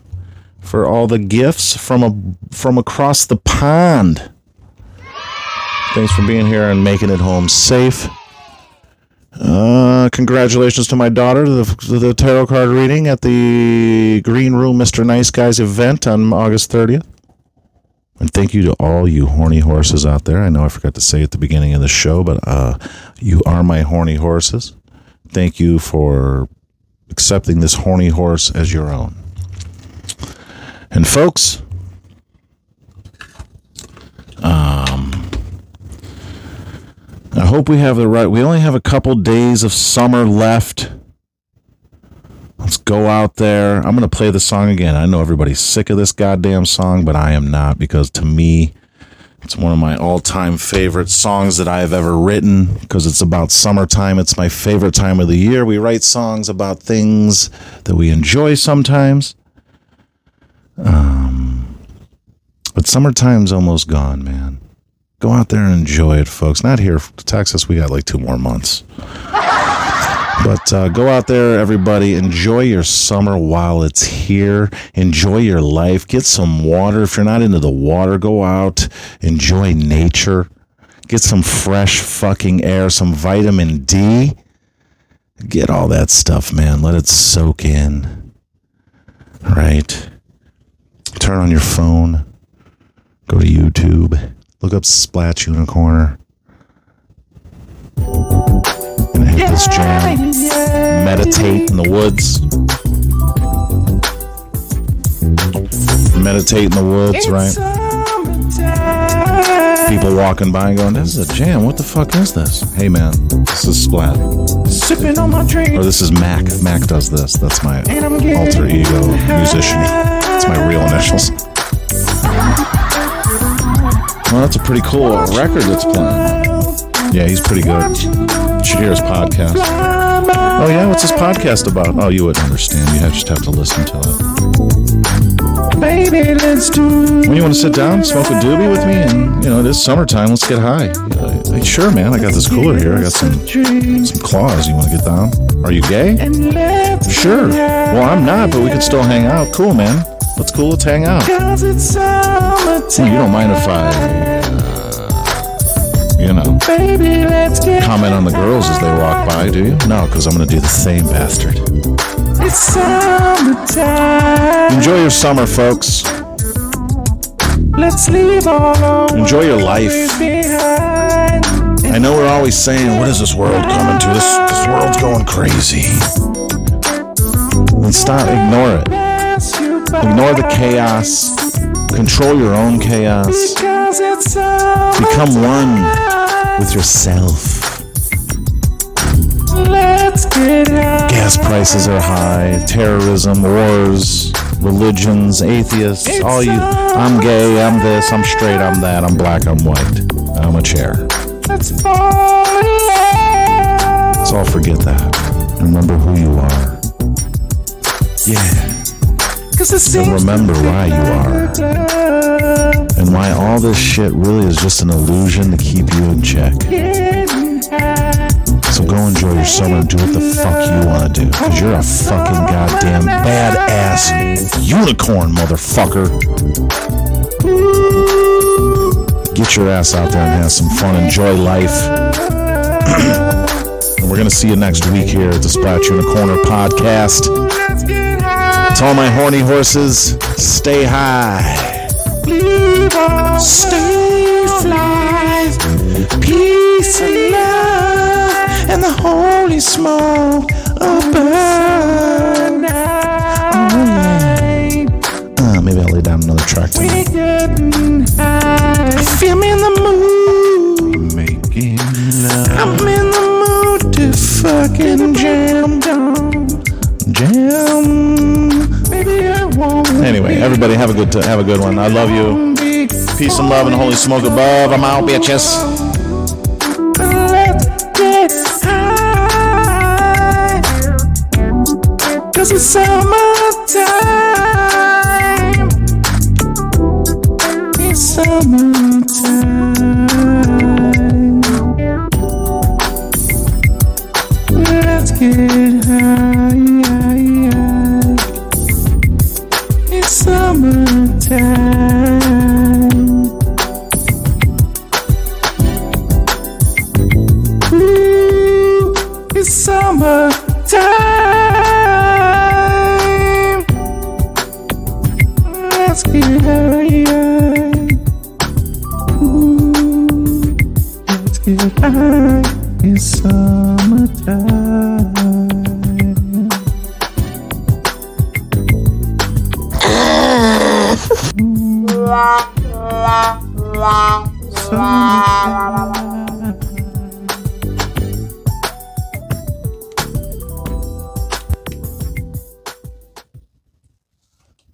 for all the gifts from a from across the pond. Thanks for being here and making it home safe. Uh, congratulations to my daughter, the, the tarot card reading at the Green Room Mr. Nice Guys event on August 30th. And thank you to all you horny horses out there. I know I forgot to say at the beginning of the show, but uh, you are my horny horses. Thank you for accepting this horny horse as your own. And folks, um, I hope we have the right. We only have a couple days of summer left. Let's go out there. I'm going to play the song again. I know everybody's sick of this goddamn song, but I am not because to me, it's one of my all time favorite songs that I have ever written because it's about summertime. It's my favorite time of the year. We write songs about things that we enjoy sometimes. Um, but summertime's almost gone, man. Go out there and enjoy it, folks. Not here, Texas. We got like two more months. But uh, go out there, everybody. Enjoy your summer while it's here. Enjoy your life. Get some water. If you're not into the water, go out. Enjoy nature. Get some fresh fucking air, some vitamin D. Get all that stuff, man. Let it soak in. Right? Turn on your phone. Go to YouTube. Look up Splatch Unicorner. Gonna hit this jam. Meditate in the woods. Meditate in the woods, right? People walking by and going, This is a jam. What the fuck is this? Hey man, this is Splat. Sipping on my drink. Or this is Mac. Mac does this. That's my alter ego musician. It's my real initials. Well, that's a pretty cool record that's playing. Yeah, he's pretty good. You should hear his podcast. Oh yeah, what's his podcast about? Oh, you wouldn't understand. You just have to listen to it. Baby, let's do When you want to sit down, smoke a doobie with me, and you know it is summertime. Let's get high. Uh, sure, man. I got this cooler here. I got some some claws. You want to get down? Are you gay? Sure. Well, I'm not, but we could still hang out. Cool, man. Let's cool. Let's hang out. Cause it's summertime. You don't mind if I, uh, you know, Baby, let's get comment on the girls as they walk by? Do you? No, because I'm going to do the same, bastard. It's summertime. Enjoy your summer, folks. Let's leave all Enjoy your life. I know we're always saying, "What is this world coming to? This this world's going crazy." Then stop. Ignore it. Pass you by. Ignore the chaos. Control your own chaos. It's. Become one with yourself. Let's get high. Gas prices are high. Terrorism, wars, religions, atheists. All you. I'm gay. I'm this. I'm straight. I'm that. I'm black. I'm white. I'm a chair. Let's fall. Let's all forget that. And remember who you are. Yeah. And remember why you are. And why all this shit really is just an illusion to keep you in check. So go enjoy your summer and do what the fuck you want to do. Because you're a fucking goddamn badass unicorn, motherfucker. Get your ass out there and have some fun. Enjoy life. and we're going to see you next week here at the Splat Unicorner podcast. Let's get high. To all my horny horses, stay high. Stay fly. Peace and love and the holy smoke of burn night. Uh, maybe I'll lay down another track tonight. Feel me in the mood. Making love. I'm in the mood to fucking jam down. Jam. Everybody. Have a good t- have a good one. I love you. Peace and love and holy smoke above. I'm out, bitches. Cause it's summertime.